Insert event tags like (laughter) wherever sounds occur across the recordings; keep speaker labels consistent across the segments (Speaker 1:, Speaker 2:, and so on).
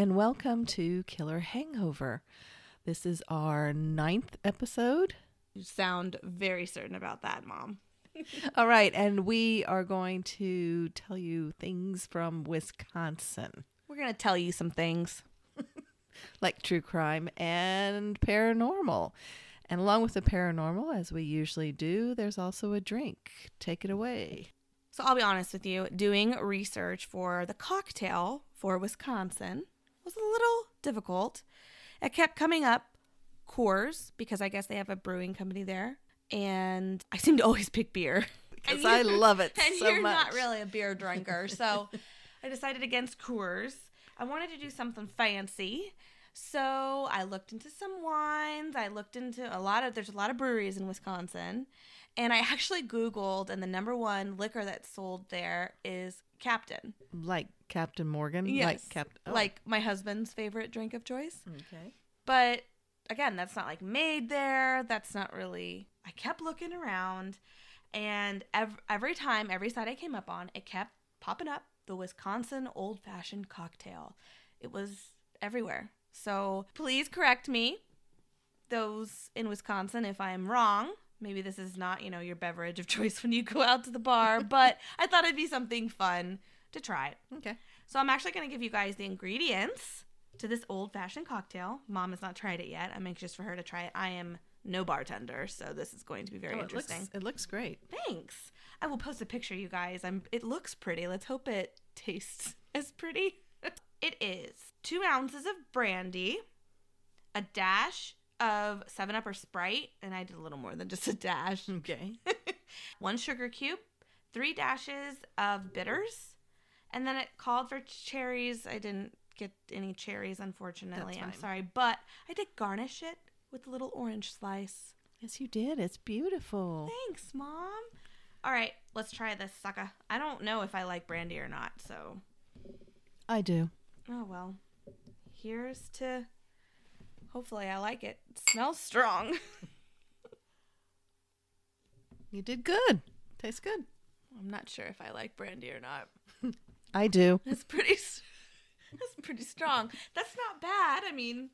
Speaker 1: and welcome to Killer Hangover. This is our ninth episode.
Speaker 2: You sound very certain about that, Mom. (laughs)
Speaker 1: All right, and we are going to tell you things from Wisconsin,
Speaker 2: We're going to tell you some things. (laughs)
Speaker 1: like true crime and paranormal. And along with the paranormal, as we usually do, there's also a drink. Take it away.
Speaker 2: So I'll be honest with you, doing research for the cocktail for Wisconsin was a little difficult. It kept coming up Coors because I guess they have a brewing company there, and I seem to always pick beer. (laughs)
Speaker 1: Because I love it
Speaker 2: and
Speaker 1: so
Speaker 2: you're
Speaker 1: much.
Speaker 2: not really a beer drinker, so I decided against Coors. I wanted to do something fancy. So I looked into some wines. I looked into a lot of there's a lot of breweries in Wisconsin. And I actually Googled and the number one liquor that's sold there is Captain.
Speaker 1: Like Captain Morgan?
Speaker 2: Yes.
Speaker 1: Like Captain. oh,
Speaker 2: Like my husband's favorite drink of choice.
Speaker 1: Okay.
Speaker 2: But again, that's not like made there. That's not really. I kept looking around, and every, every time, every site I came up on, it kept popping up the Wisconsin old fashioned cocktail. It was everywhere. So please correct me, those in Wisconsin, if I am wrong. Maybe this is not, you know, your beverage of (laughs) choice when you go out to the bar, (laughs) but I thought it'd be something fun to try.
Speaker 1: Okay.
Speaker 2: So I'm actually going to give you guys the ingredients to this old fashioned cocktail. Mom has not tried it yet. I'm anxious for her to try it. I am no bartender, so this is going to be very
Speaker 1: Oh, it,
Speaker 2: interesting.
Speaker 1: looks, it looks great.
Speaker 2: Thanks. I will post a picture, you guys. I'm. It looks pretty. Let's hope it tastes (laughs) as pretty. it is two ounces of brandy, a dash of Seven Up or Sprite, and I did a little more than just a dash. (laughs)
Speaker 1: Okay. (laughs)
Speaker 2: one sugar cube, three dashes of bitters, and then it called for cherries. I didn't get any cherries, unfortunately.
Speaker 1: That's
Speaker 2: I'm sorry, but I did garnish it with a little orange slice.
Speaker 1: Yes, you did. It's beautiful.
Speaker 2: Thanks, Mom. All right, let's try this sucker. I don't know if I like brandy or not, so
Speaker 1: I do.
Speaker 2: oh well. Here's to. Hopefully, I like it. It smells strong. (laughs)
Speaker 1: You did good. Tastes good.
Speaker 2: I'm not sure if I like brandy or not.
Speaker 1: I do. (laughs)
Speaker 2: That's pretty. That's pretty strong. That's not bad. I mean,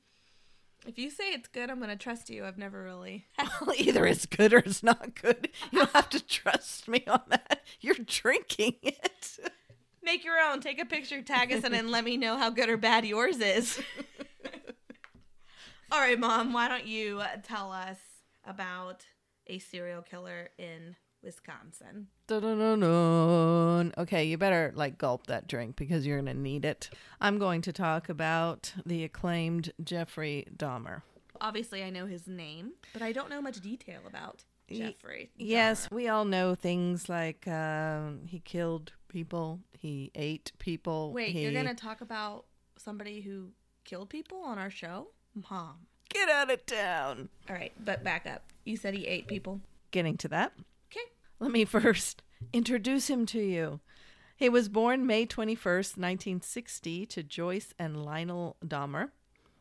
Speaker 2: if you say it's good, I'm gonna trust you. I've never really. (laughs)
Speaker 1: Well, either it's good or it's not good. You don't have to trust me on that. You're drinking it.
Speaker 2: Make your own. Take a picture, tag us, and then let me know how good or bad yours is. All right, Mom. Why don't you uh, tell us about a serial killer in Wisconsin?
Speaker 1: Dun-dun-dun-dun. Okay, you better like gulp that drink because you're going to need it. I'm going to talk about the acclaimed Jeffrey Dahmer.
Speaker 2: Obviously, I know his name, but I don't know much detail about Jeffrey.
Speaker 1: Yes, we all know things like um, he killed people, he ate people.
Speaker 2: Wait,
Speaker 1: he...
Speaker 2: you're gonna talk about somebody who killed people on our show, Mom?
Speaker 1: get out of town.
Speaker 2: All right, but back up. You said he ate people.
Speaker 1: Getting to that.
Speaker 2: Okay.
Speaker 1: Let me first introduce him to you. He was born May 21st, 1960, to Joyce and Lionel Dahmer.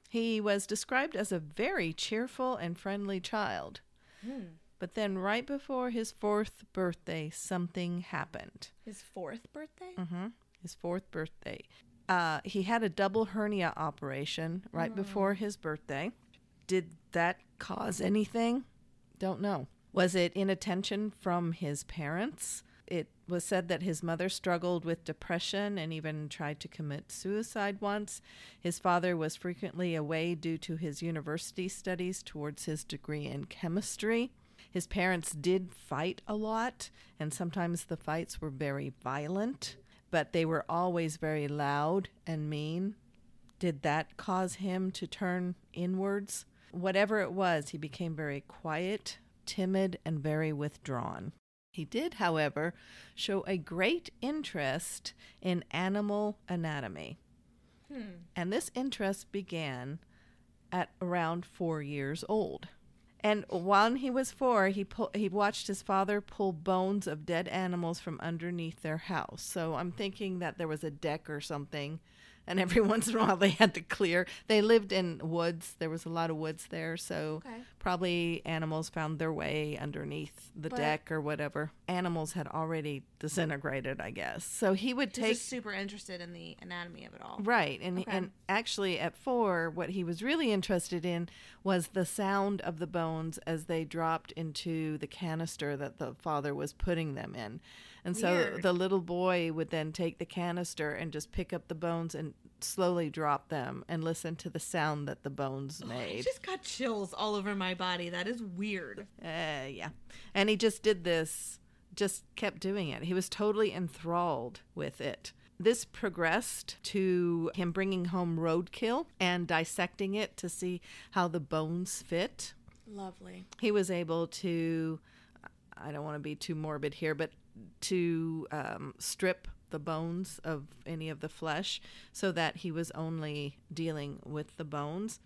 Speaker 1: He was described as a very cheerful and friendly child. But then, right before his fourth birthday, something happened.
Speaker 2: His fourth birthday?
Speaker 1: hmm His fourth birthday. Uh, he had a double hernia operation right before his birthday. Did that cause anything? Don't know. Was it inattention from his parents? It was said that his mother struggled with depression and even tried to commit suicide once. His father was frequently away due to his university studies towards his degree in chemistry. His parents did fight a lot, and sometimes the fights were very violent, but they were always very loud and mean. Did that cause him to turn inwards? Whatever it was, he became very quiet, timid, and very withdrawn. He did, however, show a great interest in animal anatomy. Hmm. And this interest began at around four years old. And while he was four, he pull, he watched his father pull bones of dead animals from underneath their house. So I'm thinking that there was a deck or something, and every (laughs) once in a while they had to clear. They lived in woods. There was a lot of woods there, so
Speaker 2: Okay.
Speaker 1: probably animals found their way underneath the
Speaker 2: But-
Speaker 1: deck or whatever. Animals had already disintegrated, I guess. So he would take
Speaker 2: super interested in the anatomy of it all.
Speaker 1: Right. And
Speaker 2: Okay.
Speaker 1: and actually at 4 what he was really interested in was the sound of the bones as they dropped into the canister that the father was putting them in. And so
Speaker 2: Weird.
Speaker 1: the little boy would then take the canister and just pick up the bones and slowly drop them and listen to the sound that the bones made.
Speaker 2: I
Speaker 1: made.
Speaker 2: just got chills all over my body. That is weird.
Speaker 1: Uh, yeah. And he just did this, just kept doing it. He was totally enthralled with it. This progressed to him bringing home roadkill and dissecting it to see how the bones fit.
Speaker 2: Lovely.
Speaker 1: He was able to, I don't want to be too morbid here, but to um, strip the bones of any of the flesh so that he was only dealing with the bones.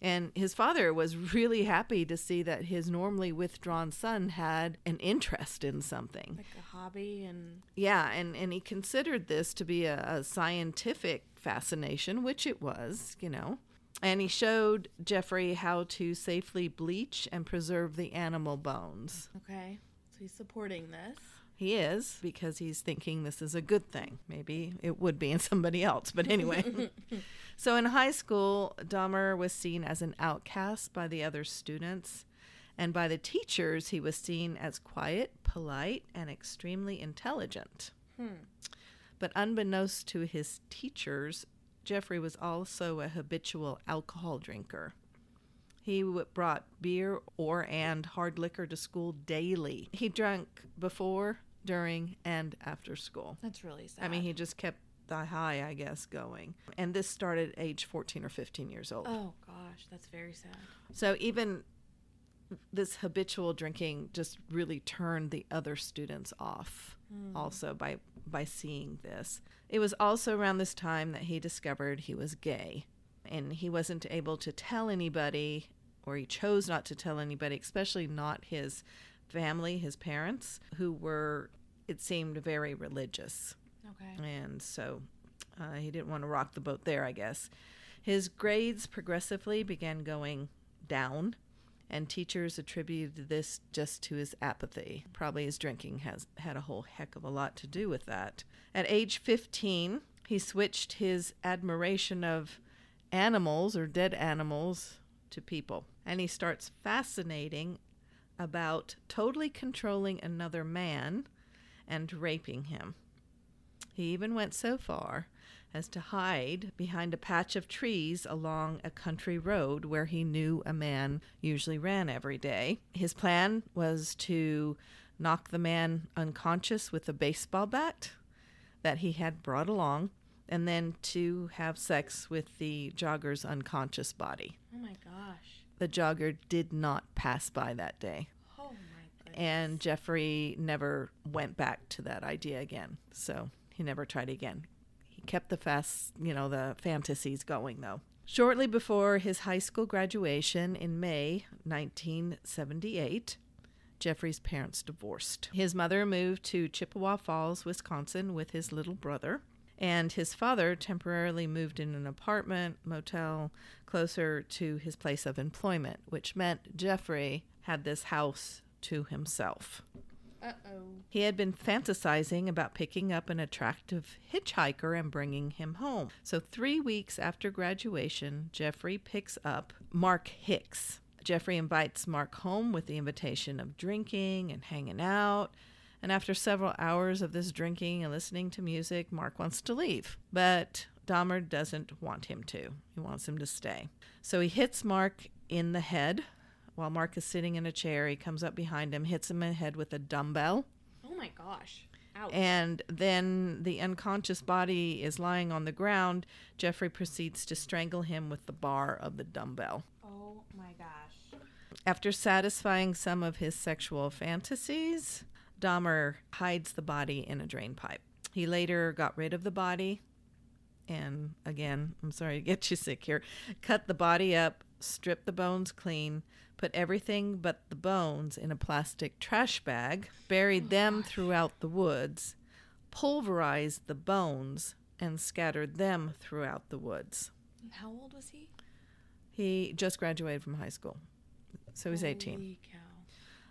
Speaker 1: And his father was really happy to see that his normally withdrawn son had an interest in something.
Speaker 2: Like a hobby and
Speaker 1: Yeah, and, and he considered this to be a, a scientific fascination, which it was, you know. And he showed Jeffrey how to safely bleach and preserve the animal bones.
Speaker 2: okay. So he's supporting this.
Speaker 1: He is, because he's thinking this is a good thing. Maybe it would be in somebody else, but anyway. (laughs) so in high school, Dahmer was seen as an outcast by the other students. And by the teachers, he was seen as quiet, polite, and extremely intelligent. Hmm. But unbeknownst to his teachers, Jeffrey was also a habitual alcohol drinker. He brought beer or and hard liquor to school daily. He drank before, during, and after school.
Speaker 2: That's really sad.
Speaker 1: I mean, he just kept the high, I guess, going. And this started age 14 or 15 years old.
Speaker 2: Oh gosh, that's very sad.
Speaker 1: So even this habitual drinking just really turned the other students off hmm. also by by seeing this. It was also around this time that he discovered he was gay and he wasn't able to tell anybody or he chose not to tell anybody, especially not his family, his parents who were it seemed very religious
Speaker 2: Okay.
Speaker 1: and so uh, he didn't want to rock the boat there, I guess. His grades progressively began going down, and teachers attributed this just to his apathy. Probably his drinking has had a whole heck of a lot to do with that. At age 15, he switched his admiration of animals or dead animals to people, and he starts fascinating about totally controlling another man and raping him. He even went so far as to hide behind a patch of trees along a country road where he knew a man usually ran every day. His plan was to knock the man unconscious with a baseball bat that he had brought along and then to have sex with the jogger's unconscious body.
Speaker 2: Oh my gosh.
Speaker 1: The jogger did not pass by that day. And Jeffrey never went back to that idea again. So he never tried again. He kept the fast, you know, the fantasies going though. Shortly before his high school graduation in May 1978, Jeffrey's parents divorced. His mother moved to Chippewa Falls, Wisconsin with his little brother, and his father temporarily moved in an apartment motel closer to his place of employment, which meant Jeffrey had this house to himself.
Speaker 2: Uh oh.
Speaker 1: He had been fantasizing about picking up an attractive hitchhiker and bringing him home. So, three weeks after graduation, Jeffrey picks up Mark Hicks. Jeffrey invites Mark home with the invitation of drinking and hanging out. And after several hours of this drinking and listening to music, Mark wants to leave. But Dahmer doesn't want him to. He wants him to stay. So he hits Mark in the head while Mark is sitting in a chair. He comes up behind him, hits him in the head with a dumbbell.
Speaker 2: Oh my gosh. Ouch.
Speaker 1: And then the unconscious body is lying on the ground. Jeffrey proceeds to strangle him with the bar of the dumbbell.
Speaker 2: oh my gosh.
Speaker 1: After satisfying some of his sexual fantasies, Dahmer hides the body in a drain pipe. He later got rid of the body, and again, I'm sorry to get you sick here, cut the body up, stripped the bones clean, put everything but the bones in a plastic trash bag, buried them throughout the woods, pulverized the bones, and scattered them throughout the woods.
Speaker 2: How old was he?
Speaker 1: He just graduated from high school, so he's 18.
Speaker 2: Holy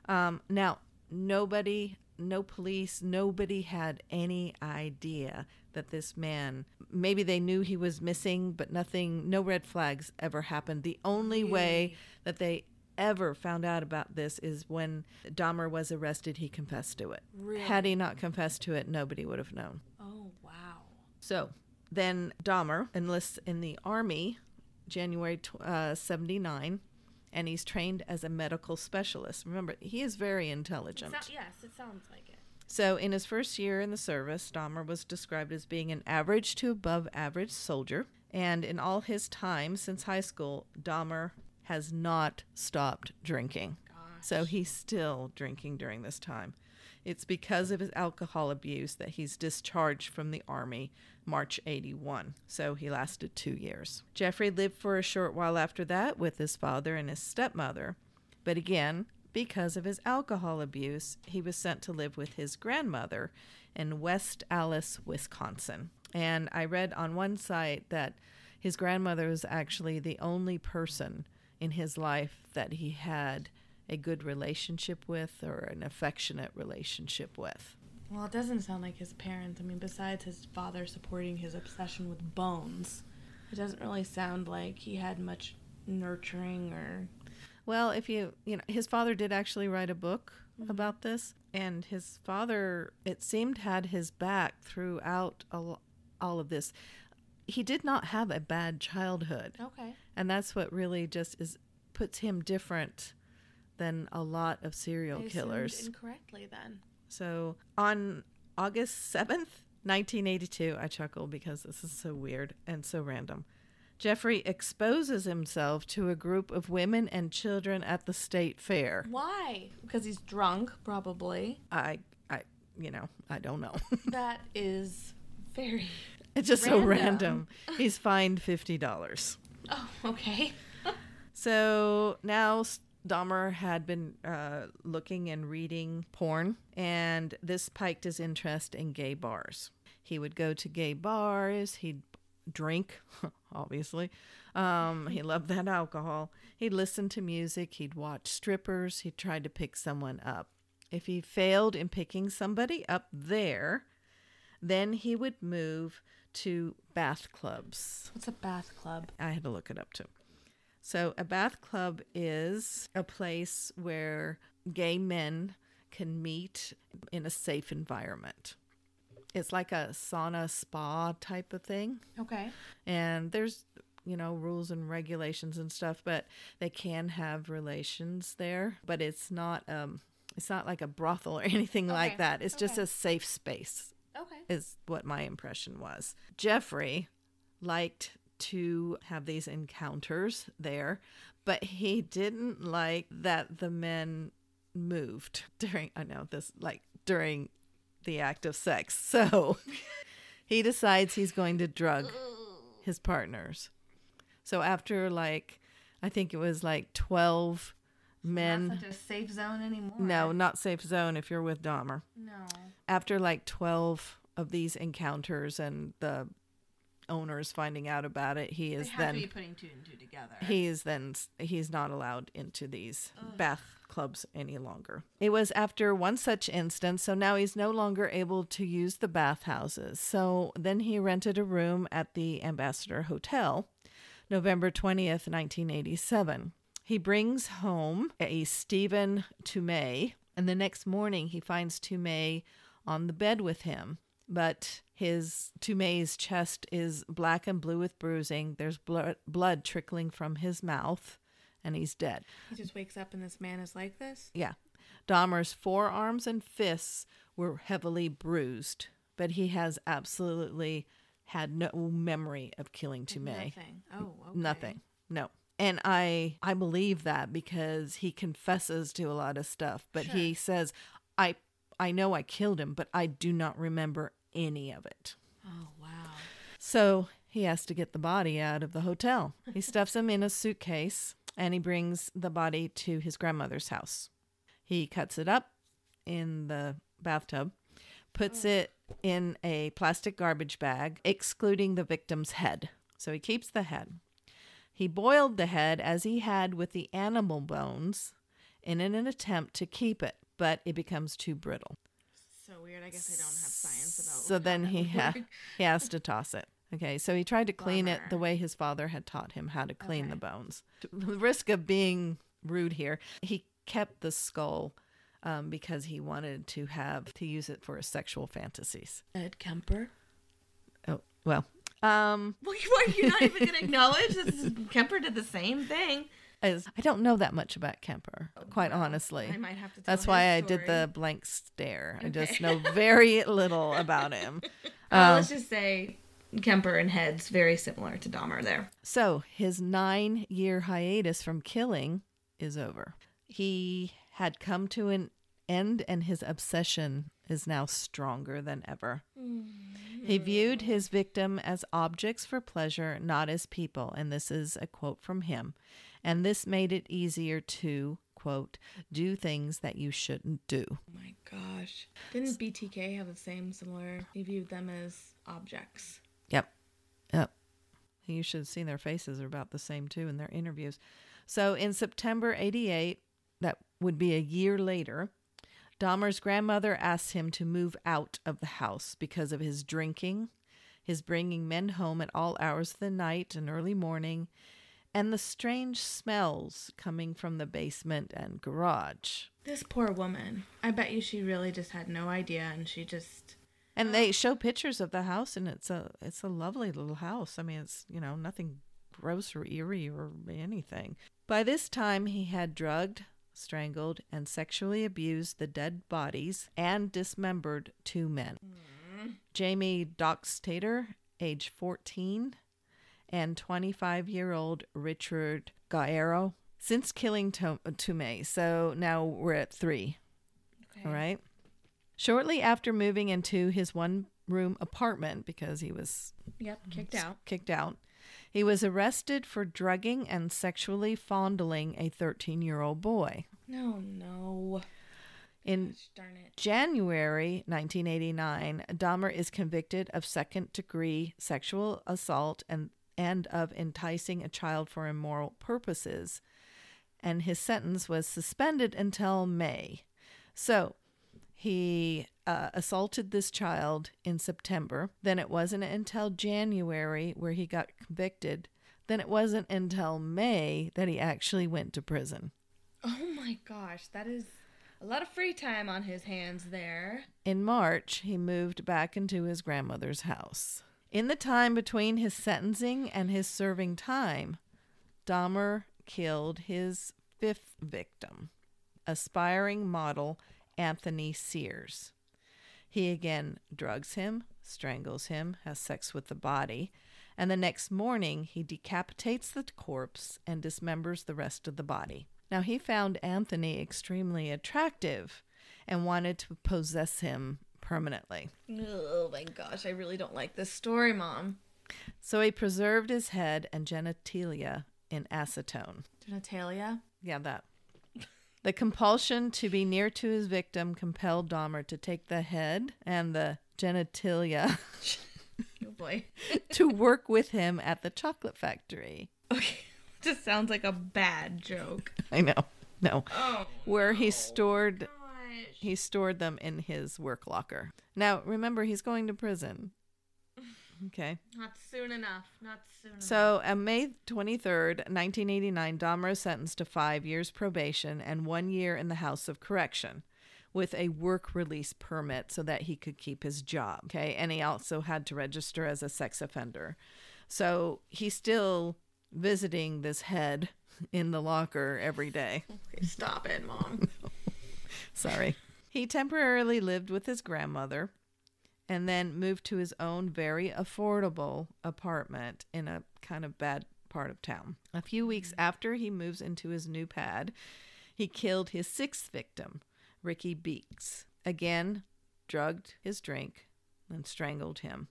Speaker 2: cow.
Speaker 1: Um, now, nobody, no police, nobody had any idea that this man, maybe they knew he was missing, but nothing, no red flags ever happened. The only way that they ever found out about this is when Dahmer was arrested, he confessed to it. Had he not confessed to it, nobody would have known.
Speaker 2: Oh wow.
Speaker 1: So then Dahmer enlists in the army January uh, 79 and he's trained as a medical specialist. Remember, he is very intelligent.
Speaker 2: yes, it sounds like it.
Speaker 1: So, in his first year in the service, Dahmer was described as being an average to above average soldier. And in all his time since high school, Dahmer has not stopped drinking. So, he's still drinking during this time. It's because of his alcohol abuse that he's discharged from the Army March 81. So, he lasted two years. Jeffrey lived for a short while after that with his father and his stepmother. But again, because of his alcohol abuse, he was sent to live with his grandmother in West Allis, Wisconsin. And I read on one site that his grandmother was actually the only person in his life that he had a good relationship with or an affectionate relationship with.
Speaker 2: Well, it doesn't sound like his parents. I mean, besides his father supporting his obsession with bones, it doesn't really sound like he had much nurturing or.
Speaker 1: Well, if you, you know, his father did actually write a book mm-hmm. about this, and his father, it seemed, had his back throughout all, all of this. He did not have a bad childhood,
Speaker 2: Okay.
Speaker 1: and that's what really just is puts him different than a lot of serial killers.
Speaker 2: incorrectly then.
Speaker 1: So on August 7th, 1982, I chuckle because this is so weird and so random. Jeffrey exposes himself to a group of women and children at the state fair.
Speaker 2: Why? Because he's drunk, probably.
Speaker 1: I, I, you know, I don't know. (laughs)
Speaker 2: that is very.
Speaker 1: It's just so
Speaker 2: Random.
Speaker 1: random. He's fined $50.
Speaker 2: Oh, okay. (laughs)
Speaker 1: So now Dahmer had been uh, looking and reading porn, and this piqued his interest in gay bars. He would go to gay bars, he'd drink, (laughs) obviously. Um, he loved that alcohol. He'd listen to music, he'd watch strippers, he tried to pick someone up. If he failed in picking somebody up there, then he would move to bath clubs.
Speaker 2: What's a bath club?
Speaker 1: I had to look it up too. So, a bath club is a place where gay men can meet in a safe environment. It's like a sauna spa type of thing.
Speaker 2: Okay.
Speaker 1: And there's, you know, rules and regulations and stuff, but they can have relations there, but it's not um it's not like a brothel or (laughs) anything like that. It's just a safe space
Speaker 2: Okay.
Speaker 1: is what my impression was. Jeffrey liked to have these encounters there, but he didn't like that the men moved (laughs) during I know this like during the act of sex. (laughs) So he decides he's going to drug his partners. So after like I think it was like 12 men
Speaker 2: Not such a safe zone anymore.
Speaker 1: no, not safe zone if you're with Dahmer
Speaker 2: No.
Speaker 1: after like 12 of these encounters and the owners finding out about it he is
Speaker 2: have
Speaker 1: then
Speaker 2: to be putting two and two together.
Speaker 1: he is then he's not allowed into these bath clubs any longer it was after one such instance so now he's no longer able to use the bathhouses so then he rented a room at the ambassador hotel november 20th 1987 he brings home a stephen Tuomi, and the next morning he finds Tuomi on the bed with him but his Tuomi's chest is black and blue with bruising. There's blood, blood trickling from his mouth, and he's dead.
Speaker 2: he just wakes up and this man is like this.
Speaker 1: Yeah. Dahmer's forearms and fists were heavily bruised, but he has absolutely had no memory of killing Tuomi.
Speaker 2: Nothing. Oh, okay.
Speaker 1: Nothing. No. And I I believe that because he confesses to a lot of stuff, but he says I I know I killed him, but I do not remember any of it.
Speaker 2: Oh, wow.
Speaker 1: So he has to get the body out of the hotel. He stuffs him in a suitcase and he brings the body to his grandmother's house. He cuts it up in the bathtub, puts mm. it in a plastic garbage bag, excluding the victim's head. So he keeps the head. He boiled the head as he had with the animal bones in an attempt to keep it, but it becomes too brittle.
Speaker 2: So weird. I guess I don't have science about
Speaker 1: So then he ha- he has to toss it. Okay, so he tried to clean it the way his father had taught him how to clean
Speaker 2: Okay.
Speaker 1: the bones. The risk of being rude here, he kept the skull um, because he wanted to have to use it for his sexual fantasies.
Speaker 2: Ed Kemper.
Speaker 1: Oh well, um, (laughs)
Speaker 2: Well, are you not even going to acknowledge this? Kemper did the same thing.
Speaker 1: as I don't know that much about Kemper, quite honestly.
Speaker 2: I might have to. Tell
Speaker 1: That's why I did the blank stare. I just know very little about him.
Speaker 2: Uh, (laughs)
Speaker 1: Um,
Speaker 2: let's just say Kemper and Head's very similar to Dahmer there.
Speaker 1: So his nine year hiatus from killing is over. He had come to an end, and his obsession is now stronger than ever. Mm-hmm. He viewed his victim as objects for pleasure, not as people. And this is a quote from him. And this made it easier to, quote, do things that you shouldn't do.
Speaker 2: Oh my gosh! Didn't BTK have the same similar? He viewed them as objects.
Speaker 1: Yep. Yep. You should have seen their faces are about the same too in their interviews. So in September 88, that would be a year later, Dahmer's grandmother asked him to move out of the house because of his drinking, his bringing men home at all hours of the night and early morning, and the strange smells coming from the basement and garage.
Speaker 2: This poor woman. I bet you she really just had no idea, and she just.
Speaker 1: And oh. they show pictures of the house, and it's a it's a lovely little house. I mean, it's you know nothing gross or eerie or anything. By this time, he had drugged, strangled, and sexually abused the dead bodies and dismembered two men. Jamie Doxtator, age 14, and 25 year old Richard Gaero. Since killing To- uh, Tuomi, so now we're at three. All right. Shortly after moving into his one room apartment because he was
Speaker 2: Yep, kicked out.
Speaker 1: kicked out, he was arrested for drugging and sexually fondling a 13 year old boy.
Speaker 2: No, no.
Speaker 1: In
Speaker 2: Gosh darn it.
Speaker 1: January 1989, Dahmer is convicted of second degree sexual assault and, and of enticing a child for immoral purposes, and his sentence was suspended until May. So he uh, assaulted this child in September. Then it wasn't until January where he got convicted. Then it wasn't until May that he actually went to prison.
Speaker 2: Oh my gosh, that is a lot of free time on his hands there.
Speaker 1: In March, he moved back into his grandmother's house. In the time between his sentencing and his serving time, Dahmer killed his fifth victim, aspiring model Anthony Sears. He again drugs him, strangles him, has sex with the body, and the next morning he decapitates the corpse and dismembers the rest of the body. Now he found Anthony extremely attractive and wanted to possess him permanently.
Speaker 2: Oh my gosh, I really don't like this story, Mom.
Speaker 1: So he preserved his head and genitalia in acetone.
Speaker 2: Genitalia?
Speaker 1: Yeah, that. The compulsion to be near to his victim compelled Dahmer to take the head and the genitalia (laughs)
Speaker 2: Oh boy. (laughs)
Speaker 1: to work with him at the chocolate factory.
Speaker 2: Okay. (laughs) Just sounds like a bad joke.
Speaker 1: I know. No.
Speaker 2: Oh.
Speaker 1: Where he stored oh,
Speaker 2: Gosh.
Speaker 1: he stored them in his work locker. Now, remember he's going to prison. Okay.
Speaker 2: Not soon enough. Not soon enough.
Speaker 1: So, on May 23rd, 1989, Dahmer is sentenced to five years probation and one year in the House of Correction with a work release permit so that he could keep his job. Okay. And he also had to register as a sex offender. So, he's still visiting this head in the locker every day. (laughs)
Speaker 2: Okay, stop it, Mom. (laughs)
Speaker 1: Sorry. He temporarily lived with his grandmother and then moved to his own very affordable apartment in a kind of bad part of town. A few weeks after he moves into his new pad, he killed his sixth victim, Ricky Beeks. Again, drugged his drink and strangled him.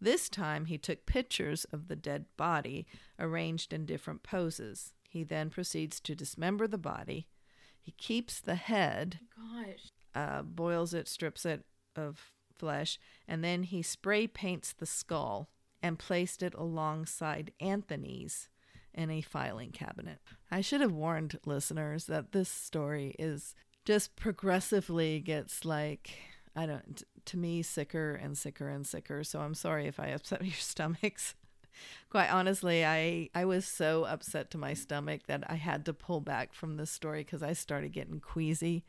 Speaker 1: This time he took pictures of the dead body arranged in different poses. He then proceeds to dismember the body. He keeps the head,
Speaker 2: Gosh.
Speaker 1: uh, boils it, strips it of flesh, and then he spray paints the skull and placed it alongside Anthony's in a filing cabinet. I should have warned listeners that this story is just progressively gets like I don't to me sicker and sicker and sicker. So I'm sorry if I upset (laughs) your stomachs. Quite honestly, I I was so upset to my stomach that I had to pull back from this story cuz I started getting queasy.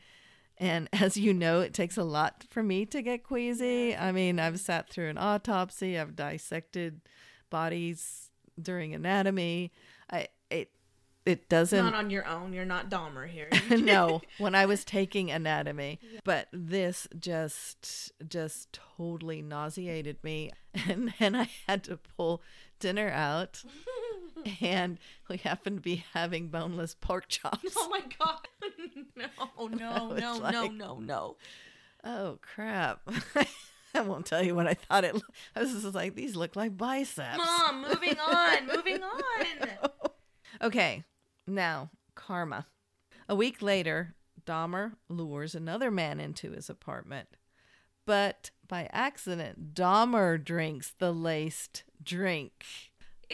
Speaker 1: And (laughs) as you know, it takes a lot for me to get queasy. I mean, I've sat through an autopsy, I've dissected bodies during anatomy. I it it doesn't
Speaker 2: Not on your own. You're not Dahmer here. (laughs)
Speaker 1: no, (laughs) when I was taking anatomy, but this just just totally nauseated me, and then I had to pull dinner out, (laughs) and we happened to be having boneless pork chops.
Speaker 2: oh my god. (laughs) (laughs) No, no, no, no, no, no.
Speaker 1: Oh crap! I won't tell you what I thought it. I was just like, these look like biceps.
Speaker 2: Mom, moving on, moving on.
Speaker 1: Okay, now karma. A week later, Dahmer lures another man into his apartment. But by accident, Dahmer drinks the laced drink.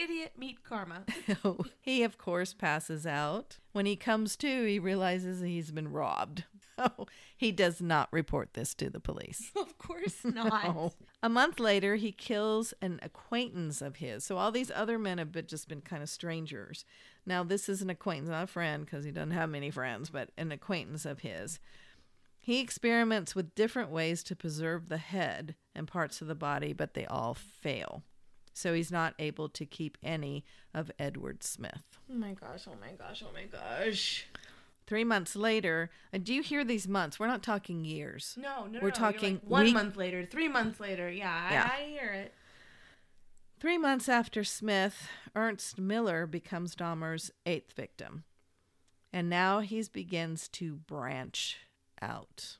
Speaker 2: Idiot meet karma. (laughs)
Speaker 1: he, of course, passes out. When he comes to, he realizes he's been robbed. So (laughs) oh, he does not report this to the police. (laughs)
Speaker 2: Of course not.
Speaker 1: Oh. A month later, he kills an acquaintance of his. So all these other men have been, just been kind of strangers. Now, this is an acquaintance, not a friend, because he doesn't have many friends, but an acquaintance of his. He experiments with different ways to preserve the head and parts of the body, but they all fail. So he's not able to keep any of Edward Smith.
Speaker 2: Oh my gosh, oh my gosh, oh my gosh.
Speaker 1: Three months later, and do you hear these months? We're not talking years.
Speaker 2: No, no,
Speaker 1: We're
Speaker 2: no.
Speaker 1: Talking
Speaker 2: like one
Speaker 1: week-
Speaker 2: month later, three months later. Yeah,
Speaker 1: Yeah.
Speaker 2: I, I hear it.
Speaker 1: Three months after Smith, Ernst Miller becomes Dahmer's eighth victim. And now he begins to branch out.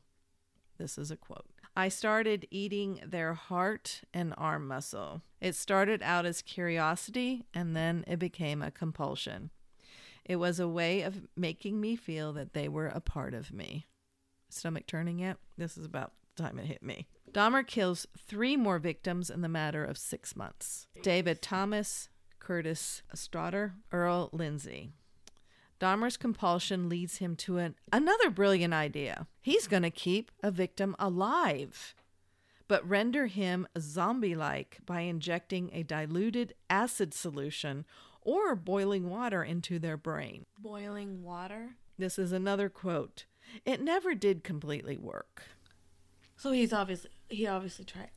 Speaker 1: This is a quote. I started eating their heart and arm muscle. It started out as curiosity and then it became a compulsion. It was a way of making me feel that they were a part of me. Stomach turning yet? This is about the time it hit me. Dahmer kills three more victims in the matter of six months David Thomas, Curtis Straughter, Earl Lindsey. Dahmer's compulsion leads him to an, another brilliant idea. He's going to keep a victim alive, but render him zombie like by injecting a diluted acid solution or boiling water into their brain.
Speaker 2: Boiling water.
Speaker 1: This is another quote. It never did completely work.
Speaker 2: So he's obviously he obviously tried.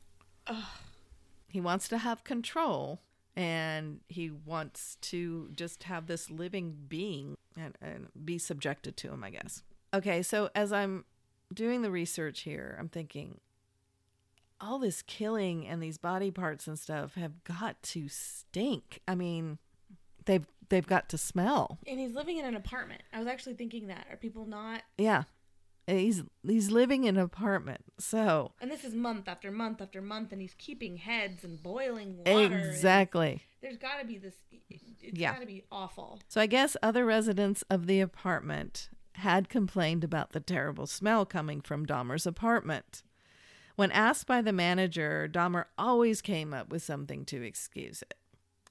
Speaker 1: He wants to have control and he wants to just have this living being and, and be subjected to him, I guess. Okay, so as I'm doing the research here, I'm thinking all this killing and these body parts and stuff have got to stink. I mean, they've they've got to smell.
Speaker 2: And he's living in an apartment. I was actually thinking that. Are people not
Speaker 1: Yeah. He's he's living in an apartment. So,
Speaker 2: and this is month after month after month and he's keeping heads and boiling water.
Speaker 1: exactly.
Speaker 2: There's gotta be this it's
Speaker 1: Yeah.
Speaker 2: gotta be awful.
Speaker 1: So I guess other residents of the apartment had complained about the terrible smell coming from Dahmer's apartment. When asked by the manager, Dahmer always came up with something to excuse it,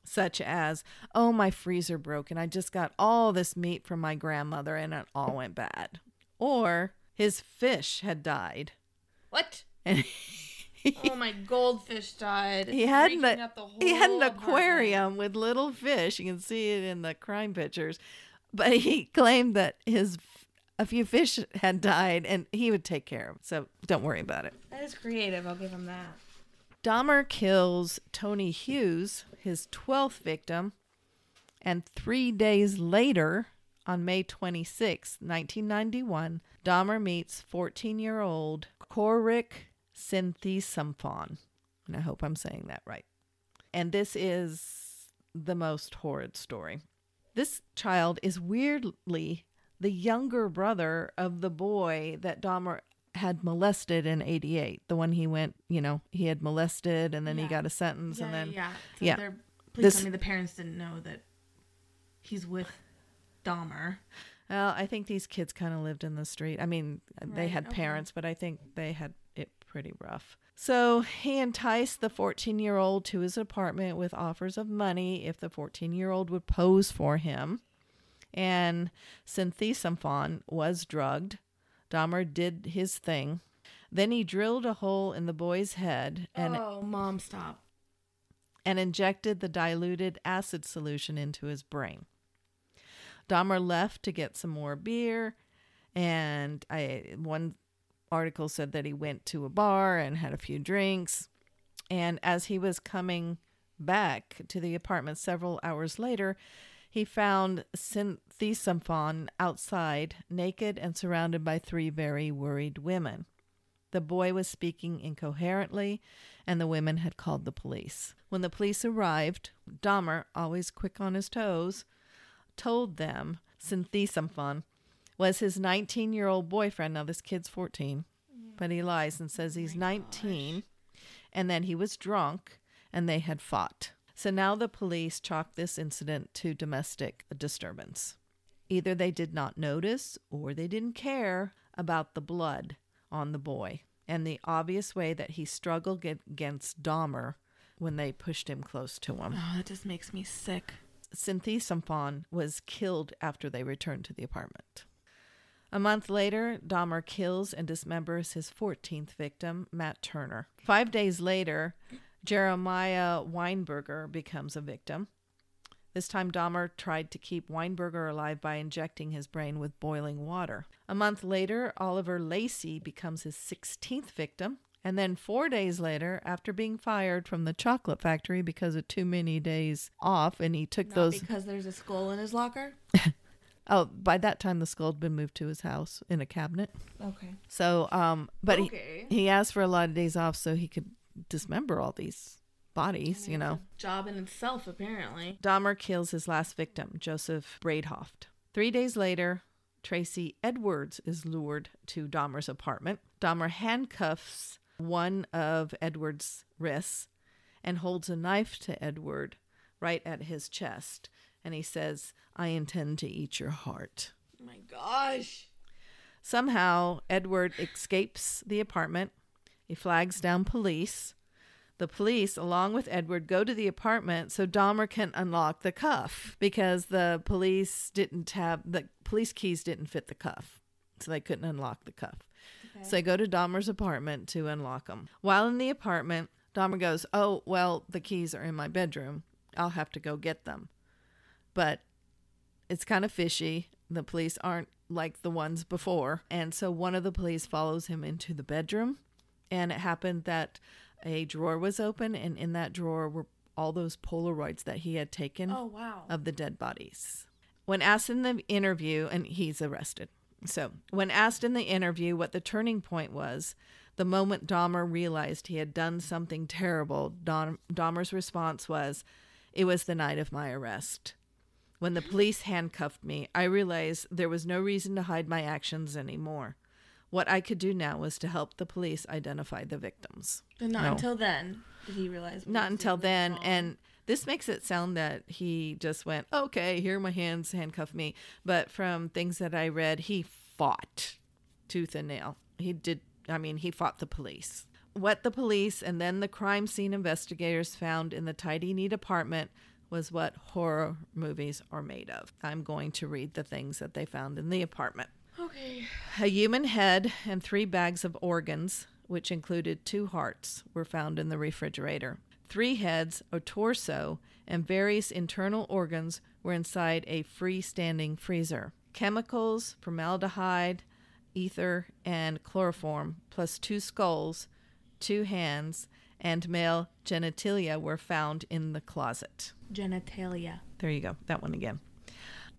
Speaker 1: such as, Oh, my freezer broke and I just got all this meat from my grandmother and it all went bad. Or his fish had died.
Speaker 2: What?
Speaker 1: And
Speaker 2: Oh my goldfish died.
Speaker 1: he had an,
Speaker 2: up the whole
Speaker 1: he had an
Speaker 2: apartment.
Speaker 1: aquarium with little fish. You can see it in the crime pictures. But he claimed that his a few fish had died and he would take care of it. So don't worry about it.
Speaker 2: That is creative, I'll give him that.
Speaker 1: Dahmer kills Tony Hughes, his 12th victim, and 3 days later, On May 26, 1991, Dahmer meets 14 year old Korik Sinthasomphone. And I hope I'm saying that right. And this is the most horrid story. This child is weirdly the younger brother of the boy that Dahmer had molested in 88. The one he went, you know, he had molested and then he got a sentence
Speaker 2: Yeah,
Speaker 1: and then
Speaker 2: yeah. So
Speaker 1: yeah.
Speaker 2: Please
Speaker 1: This-
Speaker 2: tell me the parents didn't know that he's with Dahmer.
Speaker 1: Well, I think these kids kind of lived in the street. I mean, they had
Speaker 2: okay.
Speaker 1: parents, but I think they had it pretty rough. So he enticed the 14 year old to his apartment with offers of money if the 14 year old would pose for him. And since Sinthasomphone was drugged. Dahmer did his thing. Then he drilled a hole in the boy's head and,
Speaker 2: oh, mom, stop.
Speaker 1: and injected the diluted acid solution into his brain. Dahmer left to get some more beer, and I one article said that he went to a bar and had a few drinks. And as he was coming back to the apartment several hours later, he found Sinthasomphone outside, naked and surrounded by three very worried women. The boy was speaking incoherently, and the women had called the police. When the police arrived, Dahmer, always quick on his toes, told them Sinthasomphone was his 19 year old boyfriend. Now, this kid's 14, but he lies and says he's 19, and then he was drunk and they had fought. So now the police chalk this incident to domestic disturbance. Either they did not notice or they didn't care about the blood on the boy and the obvious way that he struggled against Dahmer when they pushed him close to him.
Speaker 2: Oh, that just makes me sick.
Speaker 1: Sinthasomphone was killed after they returned to the apartment. A month later, Dahmer kills and dismembers his 14th victim, Matt Turner. Five days later, Jeremiah Weinberger becomes a victim. This time, Dahmer tried to keep Weinberger alive by injecting his brain with boiling water. A month later, Oliver Lacy becomes his 16th victim. And then, four days later, after being fired from the chocolate factory because of too many days off, and he took
Speaker 2: Not
Speaker 1: those.
Speaker 2: because there's a skull in his locker. (laughs)
Speaker 1: Oh, by that time, the skull had been moved to his house in a cabinet.
Speaker 2: Okay.
Speaker 1: So, um, but
Speaker 2: Okay.
Speaker 1: he, he asked for a lot of days off so he could dismember all these bodies, you know.
Speaker 2: Job in itself, apparently.
Speaker 1: Dahmer kills his last victim, Joseph Bradehoft. Three days later, Tracy Edwards is lured to Dahmer's apartment. Dahmer handcuffs one of Edwards' wrists and holds a knife to Edward right at his chest. And he says, I intend to eat your heart.
Speaker 2: Oh my gosh.
Speaker 1: Somehow, Edward escapes the apartment. He flags down police. The police, along with Edward, go to the apartment so Dahmer can unlock the cuff because the police didn't have the police keys didn't fit the cuff, so they couldn't unlock the cuff. So they go to Dahmer's apartment to unlock them. While in the apartment, Dahmer goes, "Oh well, the keys are in my bedroom. I'll have to go get them." But it's kind of fishy. The police aren't like the ones before. And so one of the police follows him into the bedroom. And it happened that a drawer was open, and in that drawer were all those Polaroids that he had taken
Speaker 2: Oh wow.
Speaker 1: of the dead bodies. When asked in the interview, and he's arrested. So, when asked in the interview what the turning point was, the moment Dahmer realized he had done something terrible, Dahmer's response was, It was the night of my arrest. When the police handcuffed me, I realized there was no reason to hide my actions anymore. What I could do now was to help the police identify the victims.
Speaker 2: But not
Speaker 1: No.
Speaker 2: until then did he realize.
Speaker 1: Not until then.
Speaker 2: wrong.
Speaker 1: And this makes it sound that he just went, okay, here are my hands, handcuff me. But from things that I read, he fought tooth and nail. He did, I mean, he fought the police. What the police and then the crime scene investigators found in the tidy, neat apartment was what horror movies are made of. I'm going to read the things that they found in the apartment
Speaker 2: okay.
Speaker 1: a human head and three bags of organs, which included two hearts, were found in the refrigerator. Three heads, a torso, and various internal organs were inside a freestanding freezer. Chemicals, formaldehyde, ether, and chloroform, plus two skulls, two hands, and male genitalia were found in the closet.
Speaker 2: Genitalia.
Speaker 1: There you go. That one again.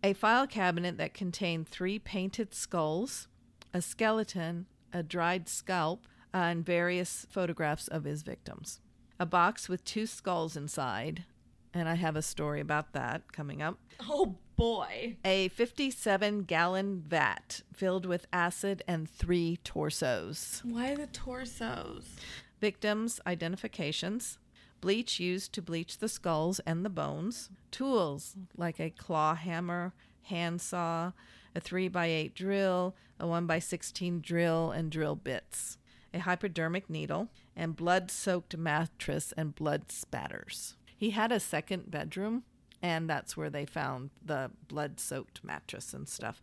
Speaker 1: a file cabinet that contained three painted skulls, a skeleton, a dried scalp, uh, and various photographs of his victims. A box with two skulls inside, and I have a story about that coming up.
Speaker 2: Oh boy.
Speaker 1: A 57 gallon vat filled with acid and three torsos.
Speaker 2: Why the torsos?
Speaker 1: Victims' identifications, bleach used to bleach the skulls and the bones, tools like a claw hammer, handsaw, a 3x8 drill, a 1x16 drill, and drill bits, a hypodermic needle, and blood soaked mattress and blood spatters. He had a second bedroom, and that's where they found the blood soaked mattress and stuff.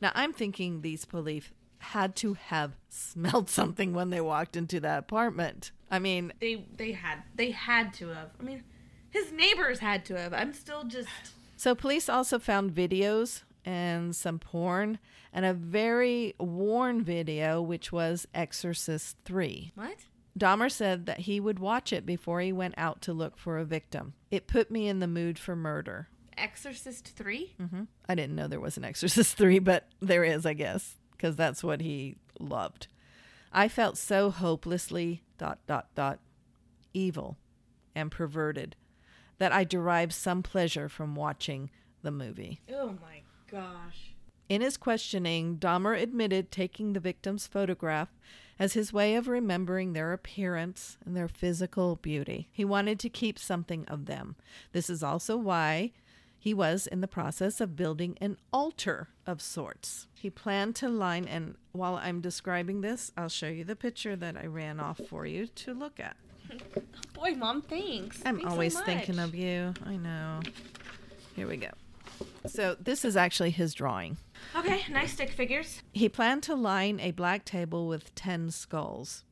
Speaker 1: Now, I'm thinking these police had to have smelled (laughs) something when they walked into that apartment. I mean,
Speaker 2: They they had they had to have. I mean, his neighbors had to have. I'm still just
Speaker 1: So police also found videos and some porn and a very worn video, which was Exorcist 3.
Speaker 2: what?
Speaker 1: Dahmer said that he would watch it before he went out to look for a victim. It put me in the mood for murder.
Speaker 2: Exorcist 3?
Speaker 1: hmm I didn't know there was an Exorcist (laughs) 3, but there is, I guess, because that's what he loved. I felt so hopelessly dot dot dot evil and perverted that I derived some pleasure from watching the movie.
Speaker 2: Oh my gosh.
Speaker 1: In his questioning, Dahmer admitted taking the victim's photograph as his way of remembering their appearance and their physical beauty. He wanted to keep something of them. This is also why he was in the process of building an altar of sorts. He planned to line, and while I'm describing this, I'll show you the picture that I ran off for you to look at. (laughs)
Speaker 2: Boy, mom, thanks.
Speaker 1: I'm
Speaker 2: Thanks so
Speaker 1: always thinking of you. I know. Here we go. So, this is actually his drawing.
Speaker 2: Okay, nice stick figures.
Speaker 1: He planned to line a black table with 10 skulls.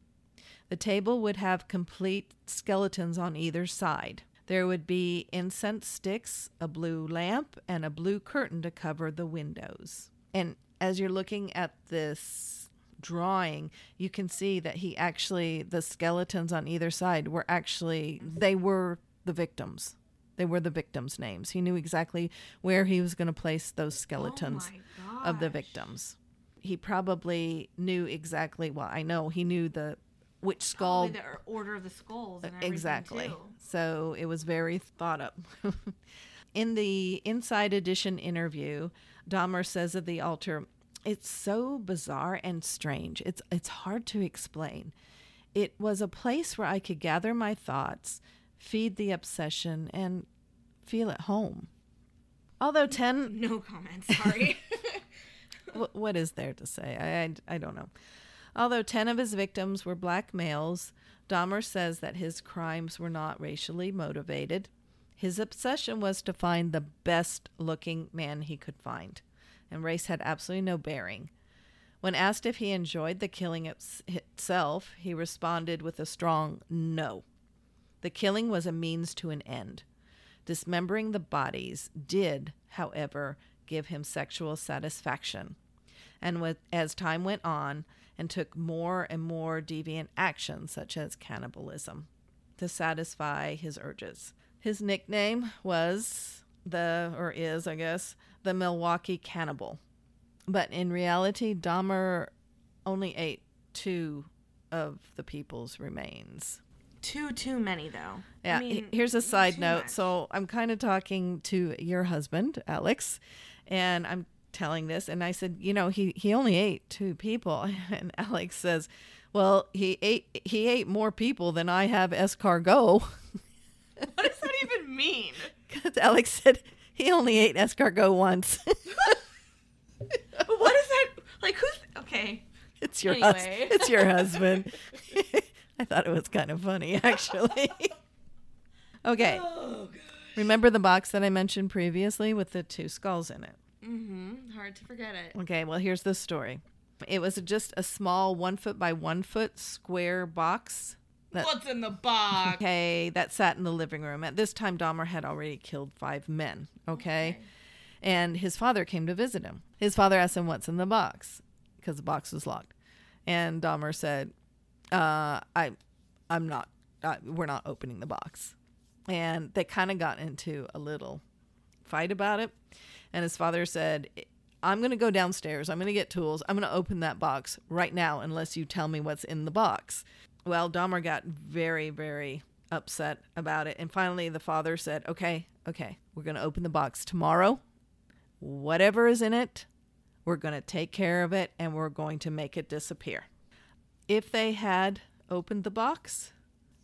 Speaker 1: The table would have complete skeletons on either side. There would be incense sticks, a blue lamp, and a blue curtain to cover the windows. And as you're looking at this drawing, you can see that he actually, the skeletons on either side were actually, they were the victims. They were the victims' names. He knew exactly where he was going to place those skeletons
Speaker 2: Oh
Speaker 1: of the victims. He probably knew exactly. Well, I know he knew the which skull
Speaker 2: Probably the order of the skulls and uh, everything,
Speaker 1: exactly.
Speaker 2: too.
Speaker 1: So it was very thought up. (laughs) In the Inside Edition interview, Dahmer says of the altar, "It's so bizarre and strange. It's it's hard to explain. It was a place where I could gather my thoughts, feed the obsession, and feel at home." Although ten (laughs)
Speaker 2: No comment. Sorry. (laughs)
Speaker 1: Wh- what is there to say? I, I, I don't know. Although 10 of his victims were black males, Dahmer says that his crimes were not racially motivated. His obsession was to find the best looking man he could find, and race had absolutely no bearing. When asked if he enjoyed the killing itself, he responded with a strong no. The killing was a means to an end. Dismembering the bodies did, however, give him sexual satisfaction. And with, as time went on and took more and more deviant actions, such as cannibalism, to satisfy his urges. His nickname was the, or is, I guess, the Milwaukee Cannibal. But in reality, Dahmer only ate two of the people's remains.
Speaker 2: Too too many though.
Speaker 1: Yeah.
Speaker 2: I mean,
Speaker 1: here's a side note.
Speaker 2: much.
Speaker 1: So I'm kind of talking to your husband, Alex, and I'm telling this, and I said, you know, he he only ate two people, (laughs) and Alex says, well, he ate he ate more people than I have escargot. (laughs)
Speaker 2: what does that even mean?
Speaker 1: Because Alex said he only ate escargot once. (laughs)
Speaker 2: what is that? Like who's okay?
Speaker 1: it's your
Speaker 2: Anyway.
Speaker 1: it's your husband. I thought it was kind of funny, (laughs) actually. (laughs) okay.
Speaker 2: Oh.
Speaker 1: Remember the box that I mentioned previously with the two skulls in it?
Speaker 2: Mm-hmm. Hard to forget it.
Speaker 1: Okay, well, here's the story. It was just a small one foot by one foot square box. That,
Speaker 2: What's in the box?
Speaker 1: okay, that sat in the living room. At this time, Dahmer had already killed five men. Okay? And his father came to visit him. His father asked him, What's in the box? Because the box was locked. And Dahmer said, uh, I, I'm not, uh, we're not opening the box. And they kind of got into a little fight about it. And his father said, I'm going to go downstairs. I'm going to get tools. I'm going to open that box right now unless you tell me what's in the box. Well, Dahmer got very, very upset about it. And finally, the father said, Okay, okay, we're going to open the box tomorrow. Whatever is in it, we're going to take care of it and we're going to make it disappear. If they had opened the box,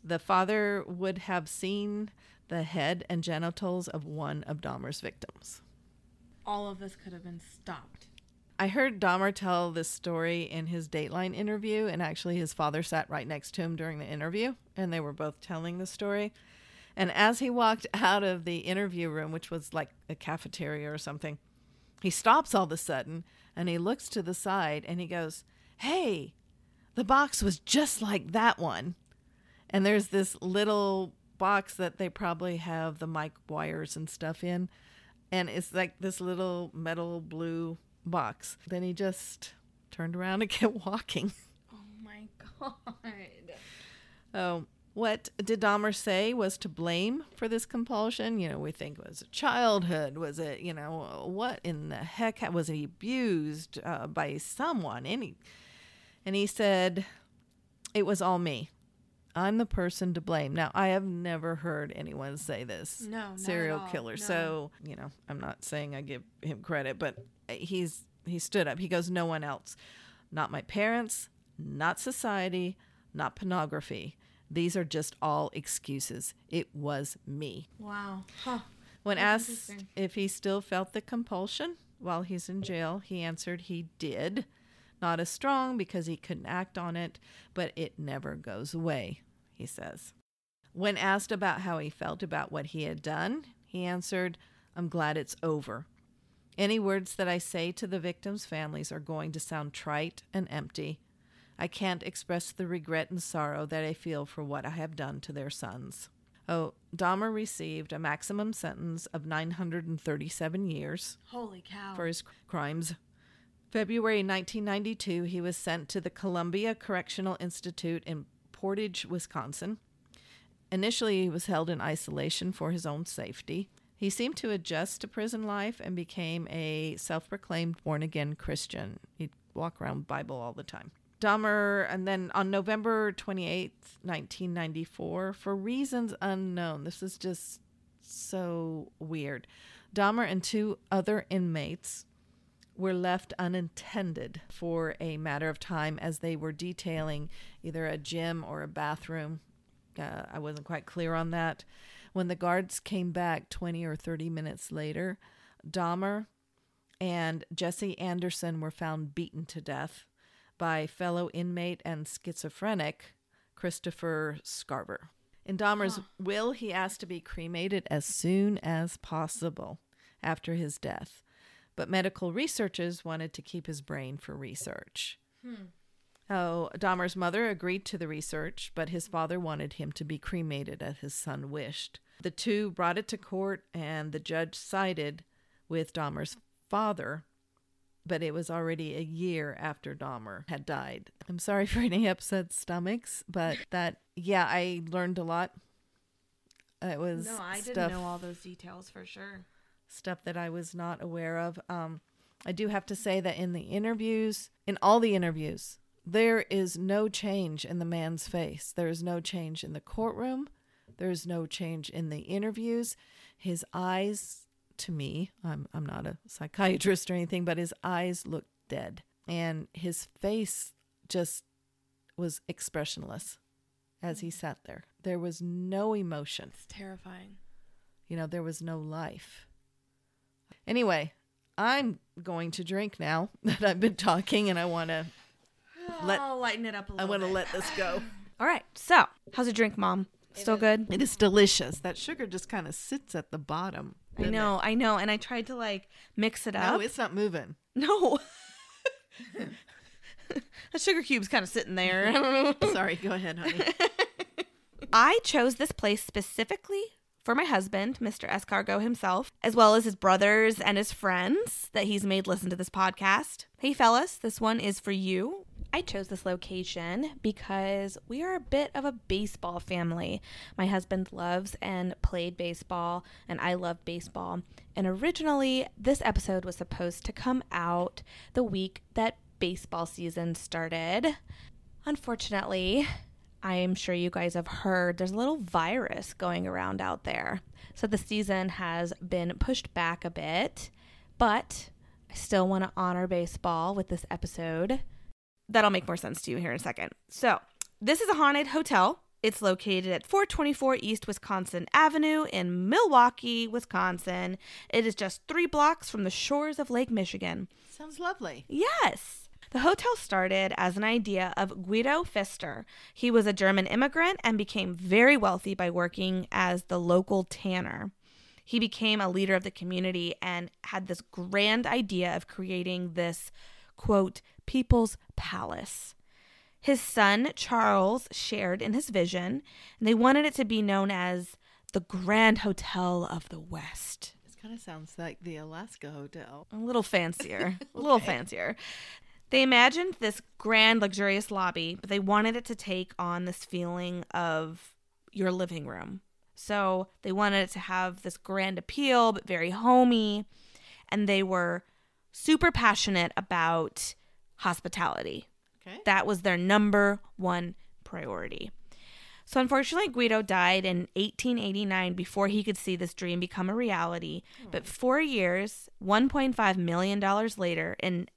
Speaker 1: the father would have seen the head and genitals of one of Dahmer's victims.
Speaker 2: All of this could have been stopped.
Speaker 1: I heard Dahmer tell this story in his Dateline interview, and actually, his father sat right next to him during the interview, and they were both telling the story. And as he walked (laughs) out of the interview room, which was like a cafeteria or something, he stops all of a sudden and he looks to the side and he goes, Hey, the box was just like that one. And there's this little box that they probably have the mic wires and stuff in. And it's like this little metal blue box. Then he just turned around and (laughs) kept walking.
Speaker 2: Oh my god.
Speaker 1: Oh, what did Dahmer say was to blame for this compulsion? You know, we think was it childhood? Was it, you know, what in the heck was he abused uh, by someone? Any? And he said, "It was all me. I'm the person to blame." Now, I have never heard anyone say this.
Speaker 2: No,
Speaker 1: serial killer.
Speaker 2: No.
Speaker 1: So you know, I'm not saying I give him credit, but uh, he's he stood up. He goes, "No one else, not my parents, not society, not pornography." These are just all excuses. It was me.
Speaker 2: Wow. Huh.
Speaker 1: When
Speaker 2: That's
Speaker 1: asked if he still felt the compulsion while he's in jail, he answered he did. Not as strong because he couldn't act on it, but it never goes away, he says. When asked about how he felt about what he had done, he answered, I'm glad it's over. Any words that I say to the victims' families are going to sound trite and empty. I can't express the regret and sorrow that I feel for what I have done to their sons. Oh, Dahmer received a maximum sentence of 937 years
Speaker 2: Holy cow.
Speaker 1: for his crimes. February 1992, he was sent to the Columbia Correctional Institute in Portage, Wisconsin. Initially, he was held in isolation for his own safety. He seemed to adjust to prison life and became a self proclaimed born again Christian. He'd walk around Bible all the time. Dahmer, and then on November 28th, 1994, for reasons unknown, this is just so weird. Dahmer and two other inmates were left unintended for a matter of time as they were detailing either a gym or a bathroom. Uh, I wasn't quite clear on that. When the guards came back 20 or 30 minutes later, Dahmer and Jesse Anderson were found beaten to death by fellow inmate and schizophrenic Christopher Scarver. In Dahmer's will, he asked to be cremated as soon as possible after his death, but medical researchers wanted to keep his brain for research. Hmm. Oh, Dahmer's mother agreed to the research, but his father wanted him to be cremated as his son wished. The two brought it to court, and the judge sided with Dahmer's father, but it was already a year after Dahmer had died. I'm sorry for any upset stomachs, but that, yeah, I learned a lot. It was
Speaker 2: no, I
Speaker 1: stuff,
Speaker 2: didn't know all those details for sure.
Speaker 1: Stuff that I was not aware of. Um, I do have to say that in the interviews, in all the interviews, there is no change in the man's face. There is no change in the courtroom. There is no change in the interviews. His eyes, to me, I'm, I'm not a psychiatrist or anything, but his eyes looked dead. And his face just was expressionless as he sat there. There was no emotion.
Speaker 2: It's terrifying.
Speaker 1: You know, there was no life. Anyway, I'm going to drink now (laughs) that I've been talking and I want to (sighs) Let-
Speaker 2: oh, lighten it up a
Speaker 1: I
Speaker 2: little
Speaker 1: want to
Speaker 2: bit.
Speaker 1: let this go. (laughs)
Speaker 2: All right. So, how's your drink, Mom? Still good?
Speaker 1: It is delicious. That sugar just kind of sits at the bottom.
Speaker 2: I
Speaker 1: doesn't
Speaker 2: know, I know. And I tried to like mix it
Speaker 1: it?
Speaker 2: up.
Speaker 1: No, it's not moving.
Speaker 2: No. (laughs) the sugar cube's kind of sitting there. I don't know.
Speaker 1: Sorry, go ahead, honey.
Speaker 2: I chose this place specifically for my husband, Mr. Escargot himself, as well as his brothers and his friends that he's made listen to this podcast. Hey, fellas, this one is for you. I chose this location because we are a bit of a baseball family. My husband loves and played baseball, and I love baseball. And originally, this episode was supposed to come out the week that baseball season started. Unfortunately, I am sure you guys have heard there's a little virus going around out there. So the season has been pushed back a bit, but I still want to honor baseball with this episode. That'll make more sense to you here in a second. So, this is a haunted hotel. It's located at 424 East Wisconsin Avenue in Milwaukee, Wisconsin. It is just three blocks from the shores of Lake Michigan.
Speaker 1: Sounds lovely.
Speaker 2: Yes. The hotel started as an idea of Guido Pfister. He was a German immigrant and became very wealthy by working as the local tanner. He became a leader of the community and had this grand idea of creating this, quote, people's palace. His son, Charles, shared in his vision, and they wanted it to be known as the Grand Hotel of the West.
Speaker 1: This kind of sounds like the Alaska Hotel.
Speaker 2: A little fancier. A little (laughs) fancier. They imagined this grand, luxurious lobby, but they wanted it to take on this feeling of your living room. So they wanted it to have this grand appeal, but very homey. And they were super passionate about hospitality.
Speaker 1: Okay.
Speaker 2: That was their number one priority. So, unfortunately, Guido died in 1889 before he could see this dream become a reality. Hmm. But four years, $1.5 million later, in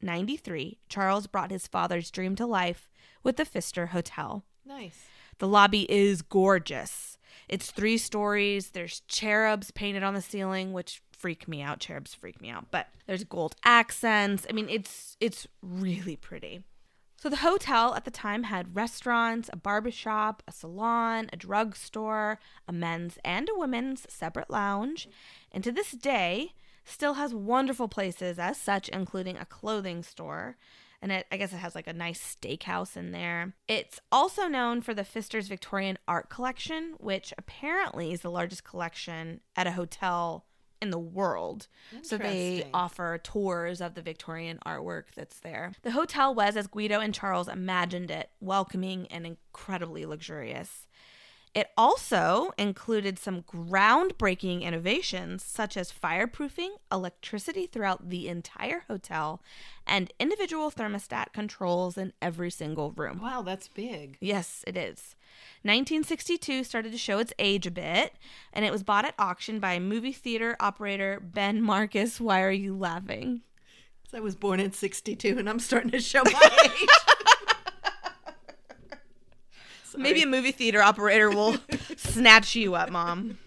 Speaker 2: 1893, Charles brought his father's dream to life with the Pfister Hotel.
Speaker 1: Nice.
Speaker 2: The lobby is gorgeous. It's three stories. There's cherubs painted on the ceiling, which freak me out. Cherubs freak me out. But there's gold accents. I mean, it's it's really pretty. So the hotel at the time had restaurants, a barbershop, a salon, a drugstore, a men's and a women's separate lounge, and to this day still has wonderful places as such, including a clothing store. And it, I guess it has like a nice steakhouse in there. It's also known for the Pfister's Victorian Art Collection, which apparently is the largest collection at a hotel in the world. So they offer tours of the Victorian artwork that's there. The hotel was, as Guido and Charles imagined it, welcoming and incredibly luxurious. It also included some groundbreaking innovations such as fireproofing, electricity throughout the entire hotel, and individual thermostat controls in every single room.
Speaker 1: Wow, that's big.
Speaker 2: Yes, it is. 1962 started to show its age a bit, and it was bought at auction by movie theater operator Ben Marcus. Why are you laughing?
Speaker 1: I was born in 62 and I'm starting to show my (laughs) age.
Speaker 2: Maybe a movie theater operator will (laughs) snatch you up, mom.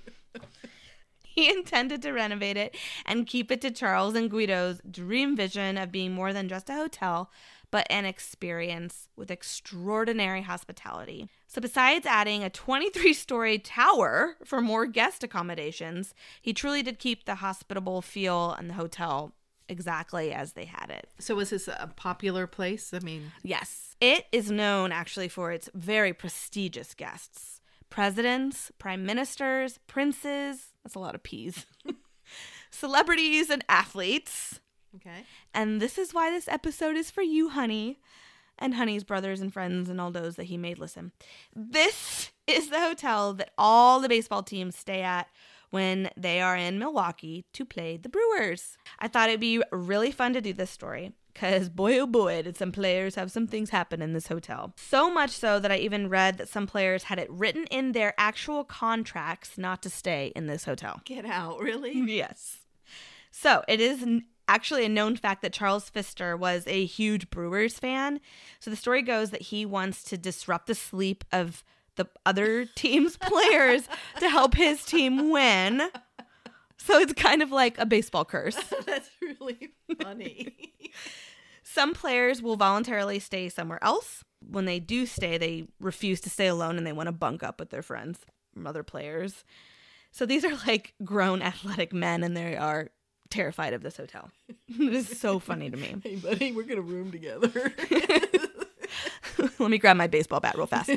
Speaker 2: He intended to renovate it and keep it to Charles and Guido's dream vision of being more than just a hotel, but an experience with extraordinary hospitality. So, besides adding a 23 story tower for more guest accommodations, he truly did keep the hospitable feel and the hotel exactly as they had it.
Speaker 1: So was this a popular place? I mean,
Speaker 2: Yes. It is known actually for its very prestigious guests presidents, prime ministers, princes. That's a lot of P's. (laughs) Celebrities and athletes.
Speaker 1: okay.
Speaker 2: And this is why this episode is for you, honey. And honey's brothers and friends and all those that he made listen. This is the hotel that all the baseball teams stay at when they are in Milwaukee to play the Brewers. I thought it'd be really fun to do this story because boy oh boy did some players have some things happen in this hotel. So much so that I even read that some players had it written in their actual contracts not to stay in this hotel.
Speaker 1: Get out, really? (laughs)
Speaker 2: Yes. So it is actually a known fact that Charles Pfister was a huge Brewers fan. So the story goes that he wants to disrupt the sleep of the other (laughs) team's players to help his team win. So it's kind of like a baseball curse. (laughs)
Speaker 1: That's really funny.
Speaker 2: Some players will voluntarily stay somewhere else. When they do stay, they refuse to stay alone and they want to bunk up with their friends from other players. So these are like grown athletic men and they are terrified of this hotel. (laughs) it is so funny to me. (laughs)
Speaker 1: hey, buddy, we're going to room together. (laughs)
Speaker 2: Let me grab my baseball bat real fast.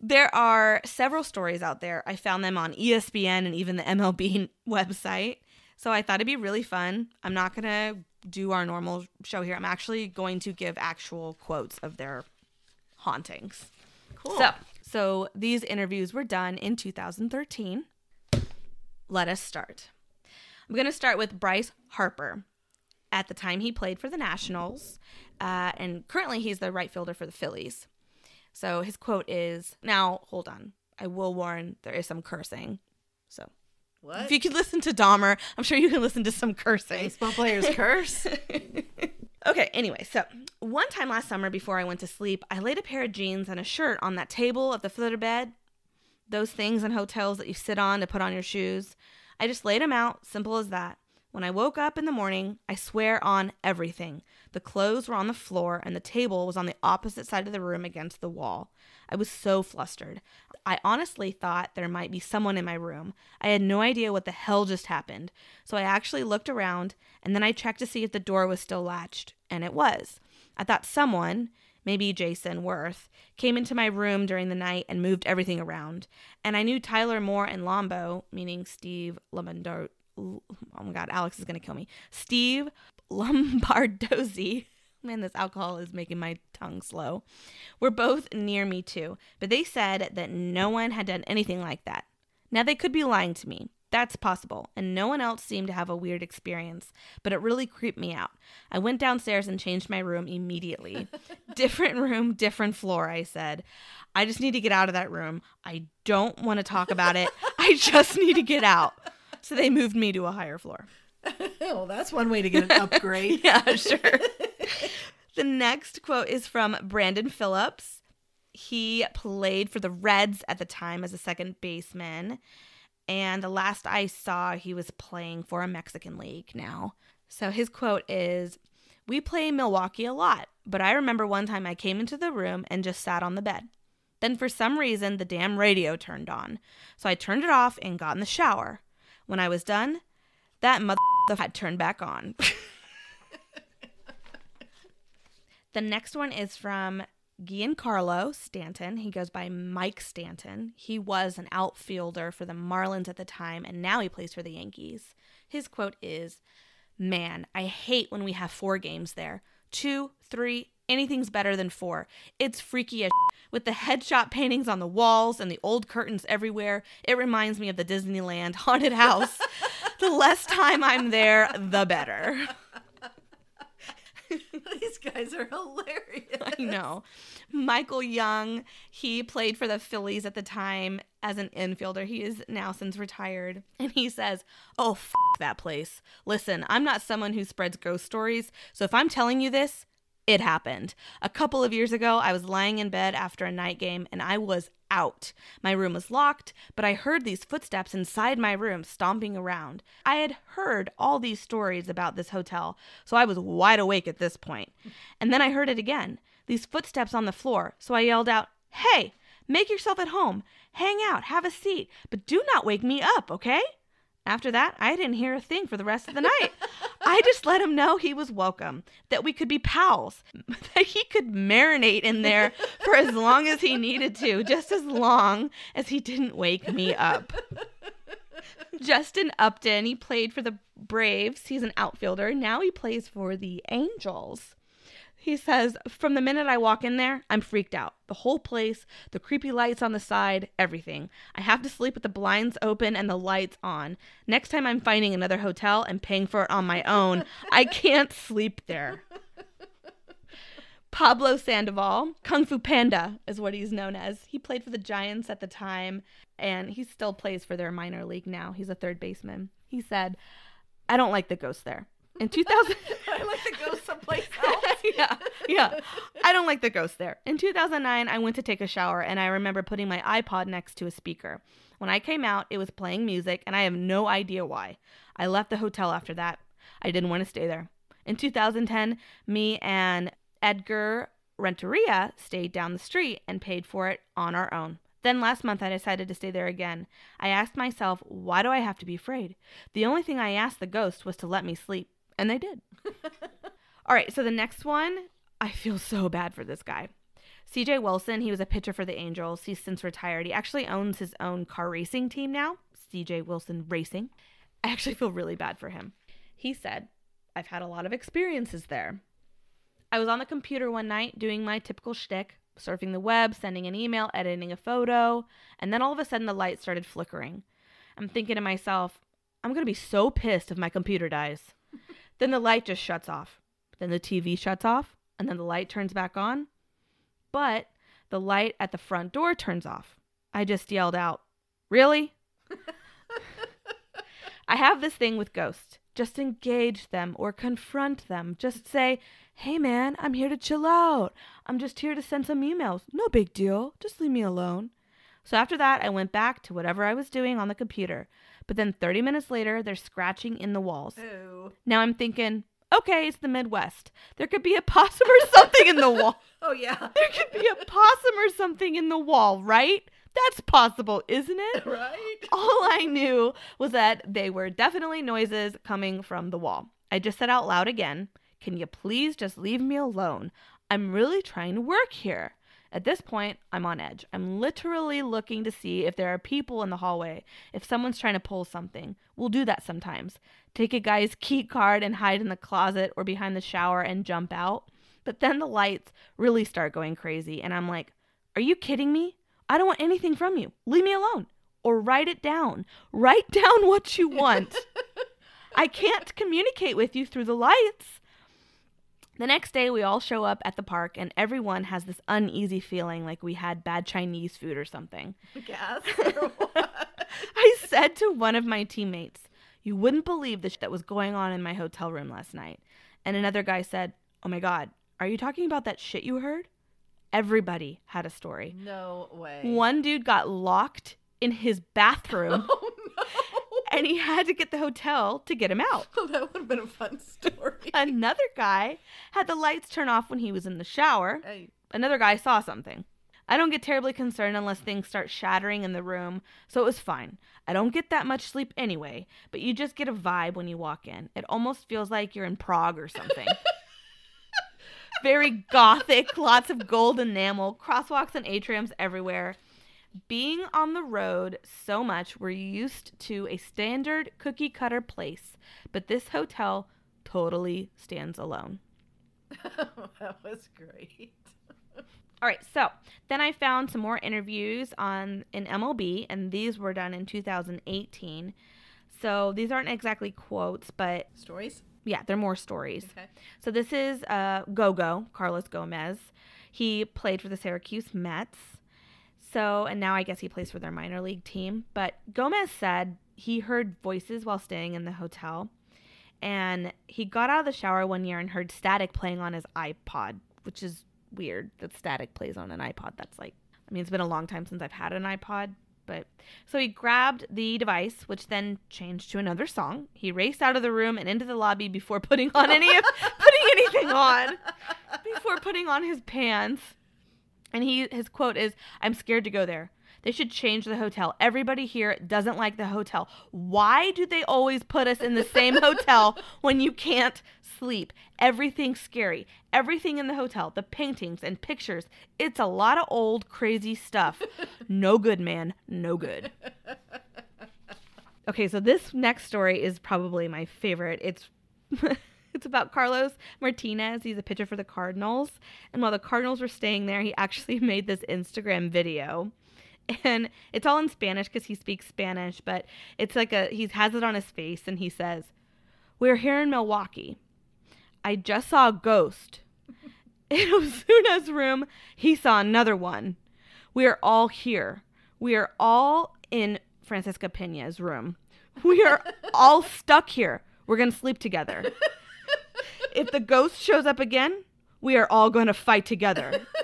Speaker 2: there are several stories out there. I found them on ESPN and even the MLB website. So I thought it'd be really fun. I'm not going to do our normal show here, I'm actually going to give actual quotes of their hauntings.
Speaker 1: Cool.
Speaker 2: So, so these interviews were done in 2013. Let us start. I'm going to start with Bryce Harper. At the time, he played for the Nationals, uh, and currently he's the right fielder for the Phillies. So his quote is Now, hold on. I will warn there is some cursing. So
Speaker 1: what?
Speaker 2: if you could listen to Dahmer, I'm sure you can listen to some cursing.
Speaker 1: Baseball players (laughs) curse.
Speaker 2: Okay, anyway, so one time last summer before I went to sleep, I laid a pair of jeans and a shirt on that table of the foot of bed. Those things in hotels that you sit on to put on your shoes. I just laid them out, simple as that. When I woke up in the morning, I swear on everything. The clothes were on the floor and the table was on the opposite side of the room against the wall. I was so flustered. I honestly thought there might be someone in my room. I had no idea what the hell just happened. So I actually looked around and then I checked to see if the door was still latched, and it was. I thought someone, maybe Jayson Werth, came into my room during the night and moved everything around. And I knew Tyler Moore and Lombo, meaning Steve Lombardozzi. Oh my God, Alex is going to kill me. Steve Lombardozzi. (laughs) Man, this alcohol is making my tongue slow. Were both near me too, but they said that no one had done anything like that. Now they could be lying to me. That's possible, and no one else seemed to have a weird experience, but it really creeped me out. I went downstairs and changed my room immediately. (laughs) different room, different floor, I said. I just need to get out of that room. I don't want to talk about it. I just need to get out. So they moved me to a higher floor. (laughs)
Speaker 1: well, that's one way to get an upgrade. (laughs)
Speaker 2: yeah, sure. (laughs) the next quote is from Brandon Phillips. He played for the Reds at the time as a second baseman. And the last I saw, he was playing for a Mexican league now. So his quote is We play Milwaukee a lot, but I remember one time I came into the room and just sat on the bed. Then for some reason, the damn radio turned on. So I turned it off and got in the shower. When I was done, that mother (laughs) had turned back on. (laughs) the next one is from Giancarlo Stanton. He goes by Mike Stanton. He was an outfielder for the Marlins at the time, and now he plays for the Yankees. His quote is Man, I hate when we have four games there. Two, three, anything's better than four. It's freaky as with the headshot paintings on the walls and the old curtains everywhere. It reminds me of the Disneyland (laughs) haunted house. the less time I'm there, the better. (laughs)
Speaker 1: These guys are hilarious.
Speaker 2: I know. Michael Young, he played for the Phillies at the time as an infielder. He is now since retired. And he says, Oh, f- that place. Listen, I'm not someone who spreads ghost stories. So if I'm telling you this, it happened. A couple of years ago, I was lying in bed after a night game and I was out. My room was locked, but I heard these footsteps inside my room stomping around. I had heard all these stories about this hotel, so I was wide awake at this point. And then I heard it again these footsteps on the floor, so I yelled out, Hey, make yourself at home. Hang out, have a seat, but do not wake me up, okay? After that, I didn't hear a thing for the rest of the night. I just let him know he was welcome, that we could be pals, (laughs) that he could marinate in there for as long as he needed to, just as long as he didn't wake me up. Justin Upton, he played for the Braves. He's an outfielder. Now he plays for the Angels. He says, From the minute I walk in there, I'm freaked out. The whole place, the creepy lights on the side, everything. I have to sleep with the blinds open and the lights on. Next time I'm finding another hotel and paying for it on my own, I (laughs) can't sleep there. Pablo Sandoval, Kung Fu Panda is what he's known as. He played for the Giants at the time, and he still plays for their minor league now. He's a third baseman. He said, I don't like the ghosts there. In 2000, (laughs)
Speaker 1: I like to go someplace (laughs) else.
Speaker 2: yeah, yeah. (laughs) I don't like the ghost there. In 2009, I went to take a shower and I remember putting my iPod next to a speaker. When I came out, it was playing music and I have no idea why. I left the hotel after that. I didn't want to stay there. In 2010, me and Edgar Renteria stayed down the street and paid for it on our own. Then last month, I decided to stay there again. I asked myself, why do I have to be afraid? The only thing I asked the ghost was to let me sleep, and they did. (laughs) All right, so the next one, I feel (laughs) so bad for this guy. CJ Wilson, he was a pitcher for the Angels. He's since retired. He actually owns his own car racing team now, CJ Wilson Racing. I actually feel really bad for him. He said, I've had a lot of experiences there. I was on the computer one night doing my typical shtick, surfing the web, sending an email, editing a photo, and then all of a sudden the light started flickering. I'm thinking to myself, I'm going to be so pissed if my computer dies. Then the light just shuts off. Then the TV shuts off, and then the light turns back on. But the light at the front door turns off. I just yelled out, Really? I have this thing with ghosts. Just engage them or confront them. Just say, Hey man, I'm here to chill out. I'm just here to send some emails. No big deal. Just leave me alone. So after that, I went back to whatever I was doing on the computer. But then 30 minutes later, they're scratching in the walls.
Speaker 1: Ew.
Speaker 2: Now I'm thinking, okay, it's the Midwest. There could be a possum or something in the wall. (laughs)
Speaker 1: Oh yeah. (laughs)
Speaker 2: There could be a possum or something in the wall, right? That's possible, isn't it? (laughs)
Speaker 1: right.
Speaker 2: All I knew was that they were definitely noises coming from the wall. I just said out loud again, Can you please just leave me alone? I'm really trying to work here. At this point, I'm on edge. I'm literally looking to see if there are people in the hallway, if someone's trying to pull something. We'll do that sometimes. Take a guy's (laughs) key card and hide in the closet or behind the shower and jump out. But then the lights really start going crazy, and I'm like, Are you kidding me? I don't want anything from you. Leave me alone. Or write it down. Write (laughs) down what you want. (laughs) I can't communicate with you through the lights. The next day, we all show up at the park, and everyone has this uneasy feeling like we had bad Chinese food or something. (laughs)
Speaker 1: Gas (laughs) or?
Speaker 2: I said to one of my teammates, You wouldn't believe the shit that was going on in my hotel room last night. And another guy said, Oh my God, are you talking about that shit you heard? Everybody had a story.
Speaker 1: no way.
Speaker 2: One dude got locked in his bathroom (laughs)
Speaker 1: Oh.
Speaker 2: And he had to get the hotel to get him out. (laughs)
Speaker 1: Oh, that would have been a fun story. (laughs)
Speaker 2: Another guy had the lights turn off when he was in the shower.
Speaker 1: Hey.
Speaker 2: Another guy saw something. I don't get terribly concerned unless things start shattering in the room, so it was fine. I don't get that much sleep anyway, but you just get a vibe when you walk in. It almost feels like you're in Prague or something. (laughs) Very gothic, lots of gold enamel, crosswalks and atriums everywhere. Being on the road so much, we're used to a standard cookie cutter place, but this hotel totally stands alone. (laughs)
Speaker 1: that was great. (laughs)
Speaker 2: All right, so then I found some more interviews on in MLB, and these were done in 2018. So these aren't exactly quotes, but
Speaker 1: Stories?
Speaker 2: yeah, they're more stories.
Speaker 1: Okay.
Speaker 2: So this is uh, Gogo, Carlos Gomez. He played for the Syracuse Mets. So, and now I guess he plays for their minor league team. But Gomez said he heard voices while staying in the hotel. And he got out of the shower one year and heard static playing on his iPod, which is weird that static plays on an iPod. That's like, I mean, it's been a long time since I've had an iPod. But so he grabbed the device, which then changed to another song. He raced out of the room and into the lobby before putting on any of (laughs) putting anything on, before putting on his pants. And he his quote is, "I'm scared to go there. They should change the hotel. Everybody here doesn't like the hotel. Why do they always put us in the same (laughs) hotel when you can't sleep? Everything's scary. Everything in the hotel, the paintings and pictures. It's a lot of old crazy stuff. No good, man. No good." (laughs) Okay, so this next story is probably my favorite. It's (laughs) (laughs) it's about Carlos Martinez. He's a pitcher for the Cardinals, and while the Cardinals were staying there, he (laughs) actually made this Instagram video. And it's all in Spanish because he speaks Spanish, but it's like a he has it on his face and he says, "We're here in Milwaukee. I just saw a ghost. (laughs) In Osuna's room, he saw another one. We are all here. We are all in Francisco Pena's room. We are all stuck here. We're going to sleep together. If the ghost shows up again, we are all going to fight together. (laughs)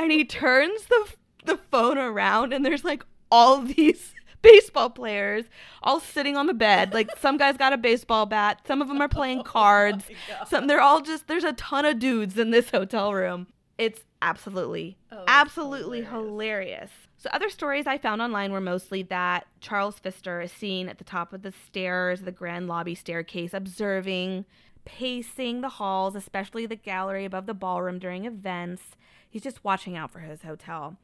Speaker 2: And he turns the the phone around and there's like all (laughs) these baseball players all sitting on the bed. Like some guys got a baseball bat, some of them are playing (laughs) cards. Some they're all just there's a ton of dudes in this hotel room. It's absolutely
Speaker 1: Oh,
Speaker 2: absolutely
Speaker 1: hilarious.
Speaker 2: hilarious. So other stories I found online were mostly that Charles Pfister is seen at the top of the stairs, the grand lobby staircase, observing, pacing the halls, especially the gallery above the ballroom during events. He's just watching out for his hotel.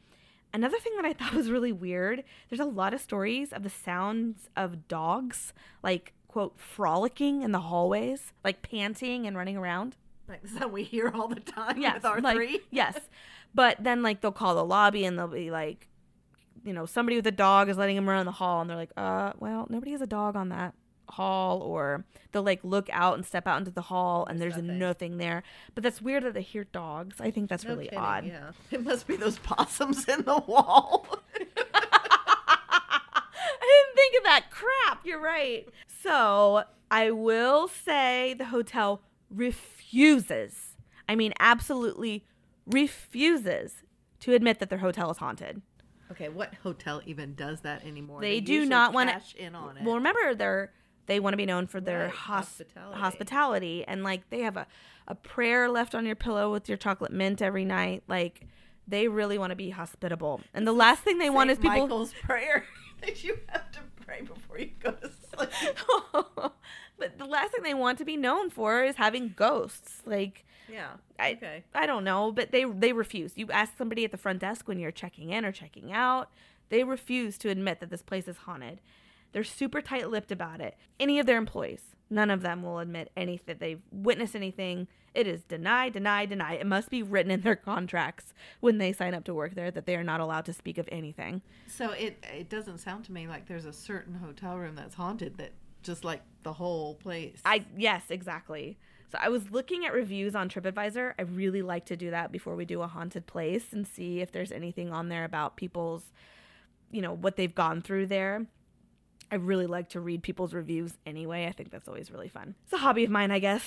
Speaker 2: Another thing that I (laughs) thought was really weird, there's a lot of stories of the sounds of dogs, like quote frolicking in the hallways, like panting and running around.
Speaker 1: Like the sound we hear all the time
Speaker 2: Yes,
Speaker 1: with our
Speaker 2: like,
Speaker 1: three. (laughs)
Speaker 2: Yes, but then like they'll call the lobby and they'll be like, you know, somebody with a dog is letting him run in the hall, and they're like, uh, well, nobody has a dog on that hall, or they'll like look out and step out into the hall, and there's
Speaker 1: nothing.
Speaker 2: nothing, there. But that's weird that they hear dogs. I think that's
Speaker 1: No
Speaker 2: really
Speaker 1: kidding,
Speaker 2: odd.
Speaker 1: Yeah, it must be those possums in the wall. (laughs)
Speaker 2: I didn't think of that crap. You're right. So I will say the hotel refuses. I mean, absolutely refuses to admit that their hotel is haunted.
Speaker 1: okay, what hotel even does that anymore?
Speaker 2: They do not wanna-
Speaker 1: cash in on it.
Speaker 2: Well, remember they're they want to be known for their
Speaker 1: Right,
Speaker 2: hos-
Speaker 1: hospitality.
Speaker 2: hospitality. and like they have a, a prayer left on your pillow with your chocolate mint every night. Like they really want to be hospitable. And the last thing they want is
Speaker 1: Saint
Speaker 2: people
Speaker 1: Michael's prayer (laughs) that you have to pray before you go to (laughs) sleep.
Speaker 2: but the last thing they want to be known for is having ghosts. Like
Speaker 1: Yeah.
Speaker 2: I,
Speaker 1: okay.
Speaker 2: I don't know, but they they refuse. You ask somebody at the front desk when you're checking in or checking out, they refuse to admit that this place is haunted. They're super tight-lipped about it. Any of their employees, none of them will admit anything that they've witnessed anything. It is deny, deny, deny. It must be written in their contracts when they sign up to work there that they are not allowed to speak of anything.
Speaker 1: So it it doesn't sound to me like there's a certain hotel room that's haunted that just like the whole place.
Speaker 2: I yes, exactly. So I was looking at reviews on TripAdvisor. I really like to do that before we do a haunted place and see if there's anything on there about people's, you know, what they've gone through there. I really like to read people's reviews anyway. I think that's always really fun. It's a hobby of mine, I guess.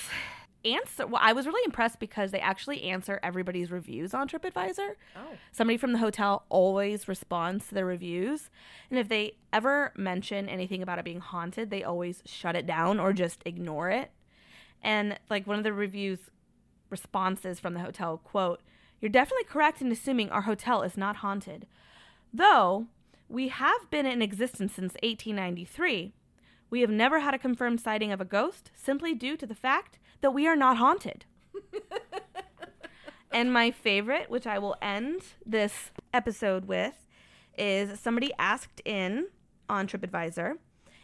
Speaker 2: Answer. Well, I was really impressed because they actually answer everybody's reviews on TripAdvisor.
Speaker 1: oh.
Speaker 2: Somebody from the hotel always responds to their reviews. And if they ever mention anything about it being haunted, they always shut it down or just ignore it. And like one of the reviews responses from the hotel quote, "You're definitely correct in assuming our hotel is not haunted. Though we have been in existence since 1893, we have never had a confirmed sighting of a ghost simply due to the fact that we are not haunted." (laughs) And my favorite, which I will end this episode with, is somebody asked in on TripAdvisor,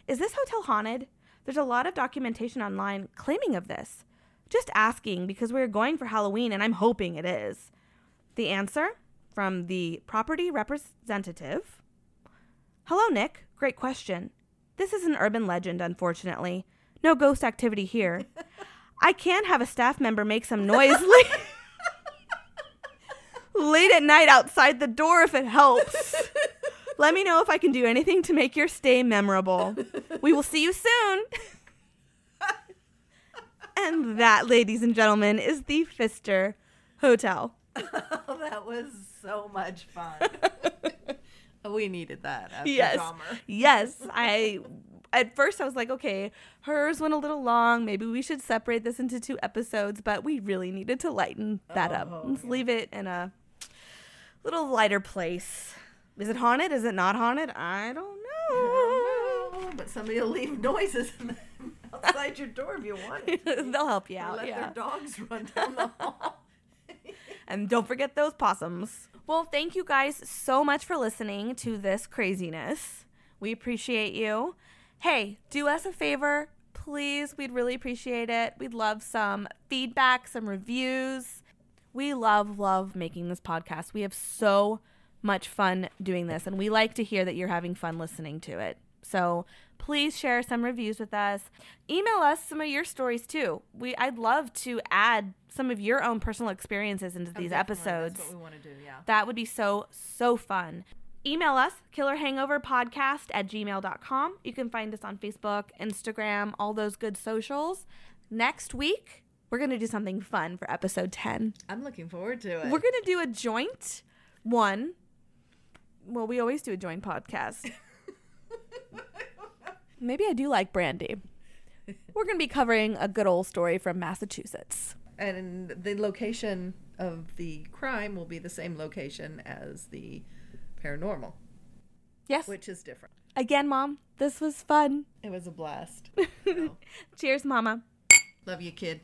Speaker 2: Is this hotel haunted? There's a lot of documentation online claiming of this. Just asking because we're going for Halloween and I'm hoping it is. The answer from the property representative Hello, Nick. Great question. This is an urban legend, unfortunately. No ghost activity here. I can have a staff member make some noise. (laughs) late- late at night outside the door if it helps. Let me know if I can do anything to make your stay memorable. We will see you soon. and that, ladies and gentlemen, is the Pfister Hotel. (laughs)
Speaker 1: Oh, that was so much fun. (laughs) we needed that. After
Speaker 2: Yes.
Speaker 1: Dahmer.
Speaker 2: Yes. I at first I was like, okay, hers went a little long. Maybe we should separate this into two episodes, but we really needed to lighten that up.
Speaker 1: Oh,
Speaker 2: Let's
Speaker 1: yeah.
Speaker 2: leave it in a little lighter place. Is it haunted? Is it not haunted? I don't know.
Speaker 1: No, (laughs) but somebody will leave noises (laughs) outside your door if you want it. (laughs)
Speaker 2: They'll help you
Speaker 1: Or
Speaker 2: out.
Speaker 1: let
Speaker 2: Yeah.
Speaker 1: their dogs run down the hall.
Speaker 2: And don't forget those possums. Well, thank you guys so much for listening to this craziness. We appreciate you. Hey, do us a favor, please. We'd really appreciate it. We'd love some feedback, some reviews. We love, love making this podcast. We have so much fun doing this, and we like to hear that you're having fun listening to it. So please share some reviews with us. Email us some of your stories too. We I'd love to add some of your own personal experiences into oh, these
Speaker 1: Oh, Definitely,
Speaker 2: episodes.
Speaker 1: That's what we want to do, yeah.
Speaker 2: That would be so, so fun. Email us, killerhangoverpodcast at gmail.com. You can find us on Facebook, Instagram, all those good socials. Next week, we're going to do something fun for episode 10.
Speaker 1: I'm looking forward to it.
Speaker 2: We're going to do a joint one. Well, we always do a joint podcast. (laughs) maybe I do like brandy. We're going to be covering a good old story from Massachusetts.
Speaker 1: And the location of the crime will be the same location as the paranormal.
Speaker 2: Yes.
Speaker 1: Which is different.
Speaker 2: Again, Mom, this was fun.
Speaker 1: It was a blast. (laughs) so.
Speaker 2: Cheers, Mama.
Speaker 1: Love you, kid.